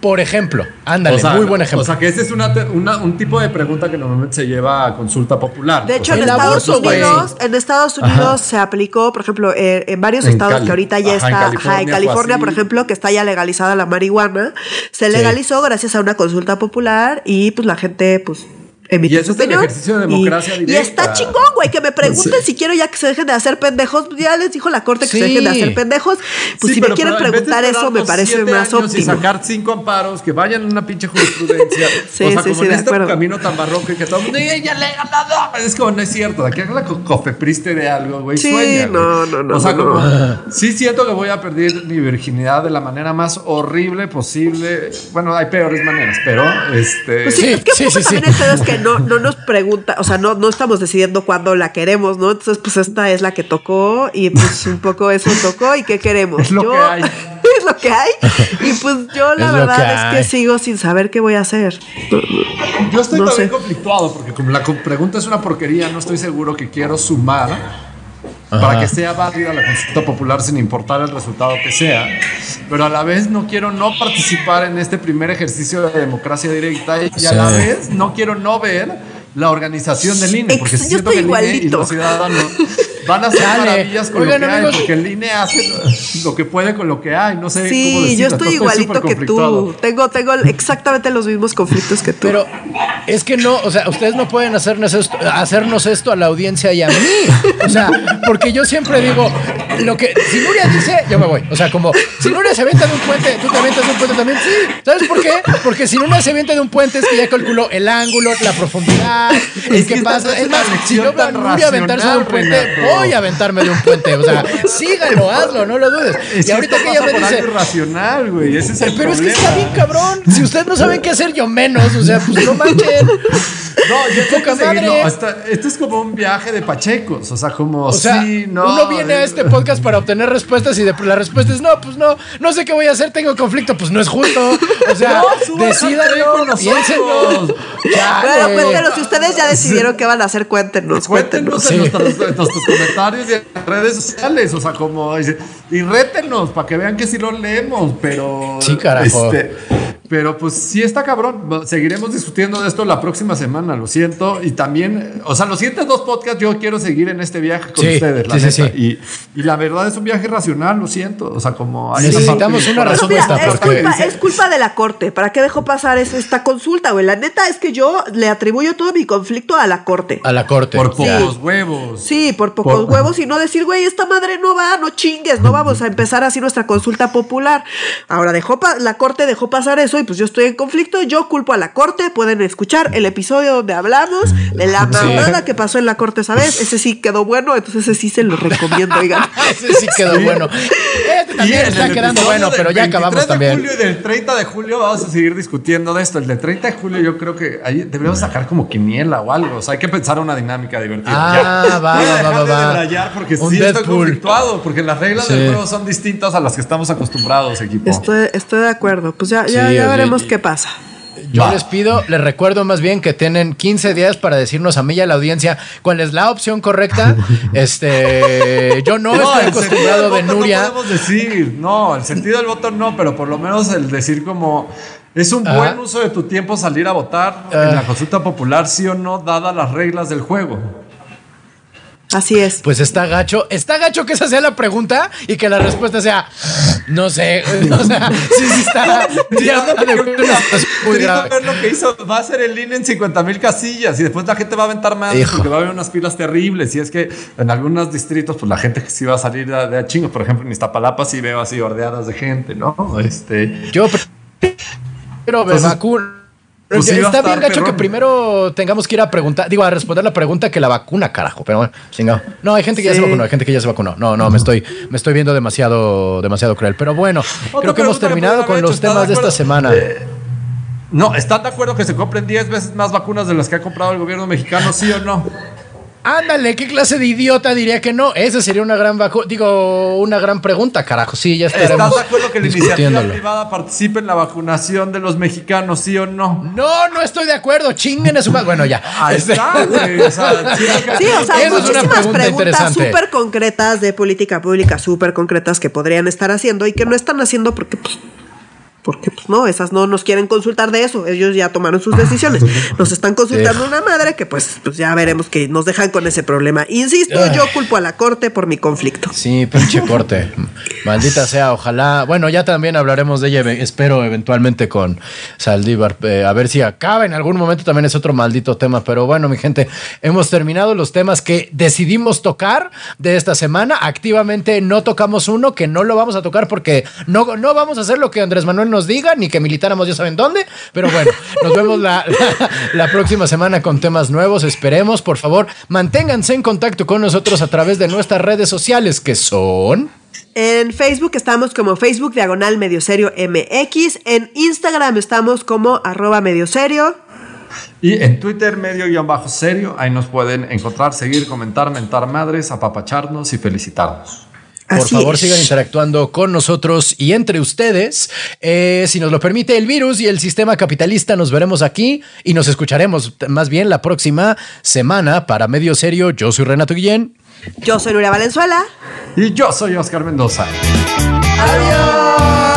Por ejemplo, ándale, O sea, muy buen ejemplo. O sea, que ese es una, te- una- un tipo de pregunta que normalmente se lleva a consulta popular. De hecho, O sea, en Estados. Unidos, en Estados Unidos se aplicó, por ejemplo, eh, en varios En estados Cali. que ahorita ya Ajá, en está, ajá, en California, por ejemplo, que está ya legalizada la marihuana, se Sí. legalizó gracias a una consulta popular y pues la gente, pues emitió Y eso es el ejercicio de Y- democracia y, directa. está chingón, güey, que me pregunten Sí. si quiero ya que se dejen de hacer pendejos. Ya les dijo la corte que se dejen de hacer pendejos. Pues Sí, si pero- me quieren en preguntar eso, me parece más años Y óptimo. sacar cinco amparos que vayan en una pinche jurisprudencia. Sí, o sea, sí, como sí, en este acuerdo. camino tan barroco y que todo el mundo ya le he ganado. Es como, no es cierto. De aquí a la co- cofepriste de algo, güey. Sí, sueña, no, no, no, O sea, no, como, no. sí siento que voy a perder mi virginidad de la manera más horrible posible. Bueno, hay peores maneras, pero este. Pues sí, Sí, es que sí, poco sí, sí. Que no, no nos pregunta, o sea, no, no estamos decidiendo cuándo la queremos, ¿no? Entonces, pues esta es la que tocó y pues un poco eso tocó y qué queremos. Es lo Yo- que hay. es lo que hay. Y pues yo la Es verdad que es que sigo sin saber qué voy a hacer. Yo estoy No también sé. conflictuado porque como la pregunta es una porquería, no estoy seguro que quiero sumar para que sea válida la consulta popular sin importar el resultado que sea, pero a la vez no quiero no participar en este primer ejercicio de democracia directa y, y a la vez no quiero no ver la organización del INE, porque Ex- siento estoy que el INE y igualito. los ciudadanos van a hacer maravillas con Oigan, lo que amigos. hay, porque el INE hace lo, que puede con lo que hay, no sé cómo Sí, yo estoy igualito que tú. Tengo, tengo exactamente los mismos conflictos que tú. Pero es que no, o sea, ustedes no pueden hacernos esto, hacernos esto a la audiencia y a mí. O sea, porque yo siempre digo, lo que, si Nuria dice, yo me voy. O sea, como, si Nuria se avienta de un puente, tú te avientas de un puente también. Sí. ¿Sabes por qué? Porque si Nuria se avienta de un puente es que ya calculó el ángulo, la profundidad, el Es que que pasa. es más, si yo lección veo a tan Nuria aventarse de un puente, Renato. Voy a aventarme de un puente. O sea, síganlo, hazlo, no lo dudes. Es y ahorita que ella me dice, irracional, güey. Ese es el pero es que está bien cabrón. Si ustedes no saben qué hacer, yo menos. O sea, pues no manchen. No, yo tengo Poca madre. Hasta, esto es como un viaje de pachecos. O sea, como O sea, sí, no. uno viene a eh, este podcast para obtener respuestas y de, la respuesta es no, pues no, no sé qué voy a hacer, tengo conflicto, pues no es justo. O sea, No, decídanlo, piénsenlo. Bueno, cuéntenos, si ustedes ya decidieron qué van a hacer, cuéntenos, Cuéntenos cuéntenos. en, Sí. nuestros, en nuestros comentarios y en redes sociales. O sea, como. Y rétenos para que vean que sí lo leemos. Pero. Sí, carajo. este, pero pues sí está cabrón. Seguiremos discutiendo de esto la próxima semana, lo siento. Y también, o sea, los siguientes dos podcasts yo quiero seguir en este viaje con Sí, ustedes. La sí, sí. Y, y la verdad es un viaje racional, lo siento. O sea, como hay Necesitamos una respuesta, mira, es, porque- culpa, es culpa de la corte. ¿Para qué dejó pasar eso- esta consulta, güey? La neta es que yo le atribuyo todo mi conflicto a la corte. A la corte. Por pocos huevos. Sí, por pocos Por- huevos y no decir, güey, esta madre no va, no chingues, no vamos a empezar así nuestra consulta popular. Ahora dejó pa- la corte dejó pasar eso y pues yo estoy en conflicto, yo culpo a la corte, pueden escuchar el episodio donde hablamos de la mamada que pasó en la corte esa vez, ese sí quedó bueno, entonces ese sí se lo recomiendo, oigan. Ese sí quedó bueno. Este también está quedando bueno, del pero ya 23 acabamos de también. julio y del 30 de julio vamos a seguir discutiendo de esto. El de 30 de julio yo creo que ahí deberíamos sacar como quiniela o algo. O sea, hay que pensar una dinámica divertida. Ah, Ya. va, Voy a va, de va. debrayar porque Un sí estoy Deadpool. conflictuado, porque las reglas Sí. del juego son distintas a las que estamos acostumbrados, equipo. Estoy, estoy de acuerdo, pues ya, ya, Sí, ya veremos qué pasa. Yo Va. les pido, les recuerdo más bien que tienen 15 días para decirnos a mí y a la audiencia cuál es la opción correcta. Este, yo no, estoy el sentido acostumbrado del de voto Nuria. No podemos decir, no, el sentido del voto no, pero por lo menos el decir como es un Ajá. buen uso de tu tiempo salir a votar Ah. en la consulta popular, sí o no, dadas las reglas del juego. Así es. Pues está gacho, está gacho que esa sea la pregunta y que la respuesta sea no sé, o sea, sí, sí está, situación muy grave. ver lo que hizo, va a ser el INE en 50 mil casillas y después la gente va a aventar más Hijo. porque va a haber unas filas terribles. Y es que en algunos distritos, pues la gente que sí va a salir de, de a chingo, por ejemplo, en Iztapalapa sí veo así ordeadas de gente, ¿no? Este. Yo pero me Entonces, pues a está bien gacho que primero tengamos que ir a preguntar, digo, a responder la pregunta que la vacuna, carajo. Pero bueno, chingado. No, hay gente que ya se vacunó, hay gente que ya se vacunó. No, no, me estoy, me estoy viendo demasiado, demasiado cruel. Pero bueno, Otra creo que hemos que terminado con los hecho, ¿está temas de esta semana. Eh, no, ¿están de acuerdo que se compren 10 veces más vacunas de las que ha comprado el gobierno mexicano, sí o no? Ándale, ¿qué clase de idiota diría que no? Esa sería una gran digo, una gran pregunta, carajo. Sí, ya ¿Estás estaremos de acuerdo que la iniciativa privada participe en la vacunación de los mexicanos, sí o no? No, no estoy de acuerdo. Chinguen a su madre. Bueno, ya. Ahí Este- está, güey. O sea, Sí, o sea, muchísimas pregunta preguntas interesante. súper concretas de política pública, súper concretas que podrían estar haciendo y que no están haciendo porque pues, porque pues no, esas no nos quieren consultar de eso, ellos ya tomaron sus decisiones. Nos están consultando una madre que pues, pues ya veremos que nos dejan con ese problema. Insisto, yo culpo a la corte por mi conflicto. Sí, pinche corte. Maldita sea, ojalá. Bueno, ya también hablaremos de ella, espero eventualmente con Saldívar, eh, a ver si acaba en algún momento también es otro maldito tema, pero bueno, mi gente, hemos terminado los temas que decidimos tocar de esta semana. Activamente no tocamos uno que no lo vamos a tocar porque no, no vamos a hacer lo que Andrés Manuel nos diga, ni que militáramos ya saben dónde, pero bueno, nos vemos la, la, próxima semana con temas nuevos, esperemos, por favor, manténganse en contacto con nosotros a través de nuestras redes sociales que son... En Facebook estamos como Facebook Diagonal Medio Serio MX. En Instagram estamos como arroba medio serio. Y en Twitter, medio guion bajo serio, ahí nos pueden encontrar, seguir, comentar, mentar madres, apapacharnos y felicitarnos. Por favor, sigan interactuando con nosotros y entre ustedes. Eh, si nos lo permite el virus y el sistema capitalista, nos veremos aquí y nos escucharemos más bien la próxima semana para Medio Serio. Yo soy Renato Guillén. Yo soy Nuria Valenzuela. Y yo soy Oscar Mendoza. Adiós.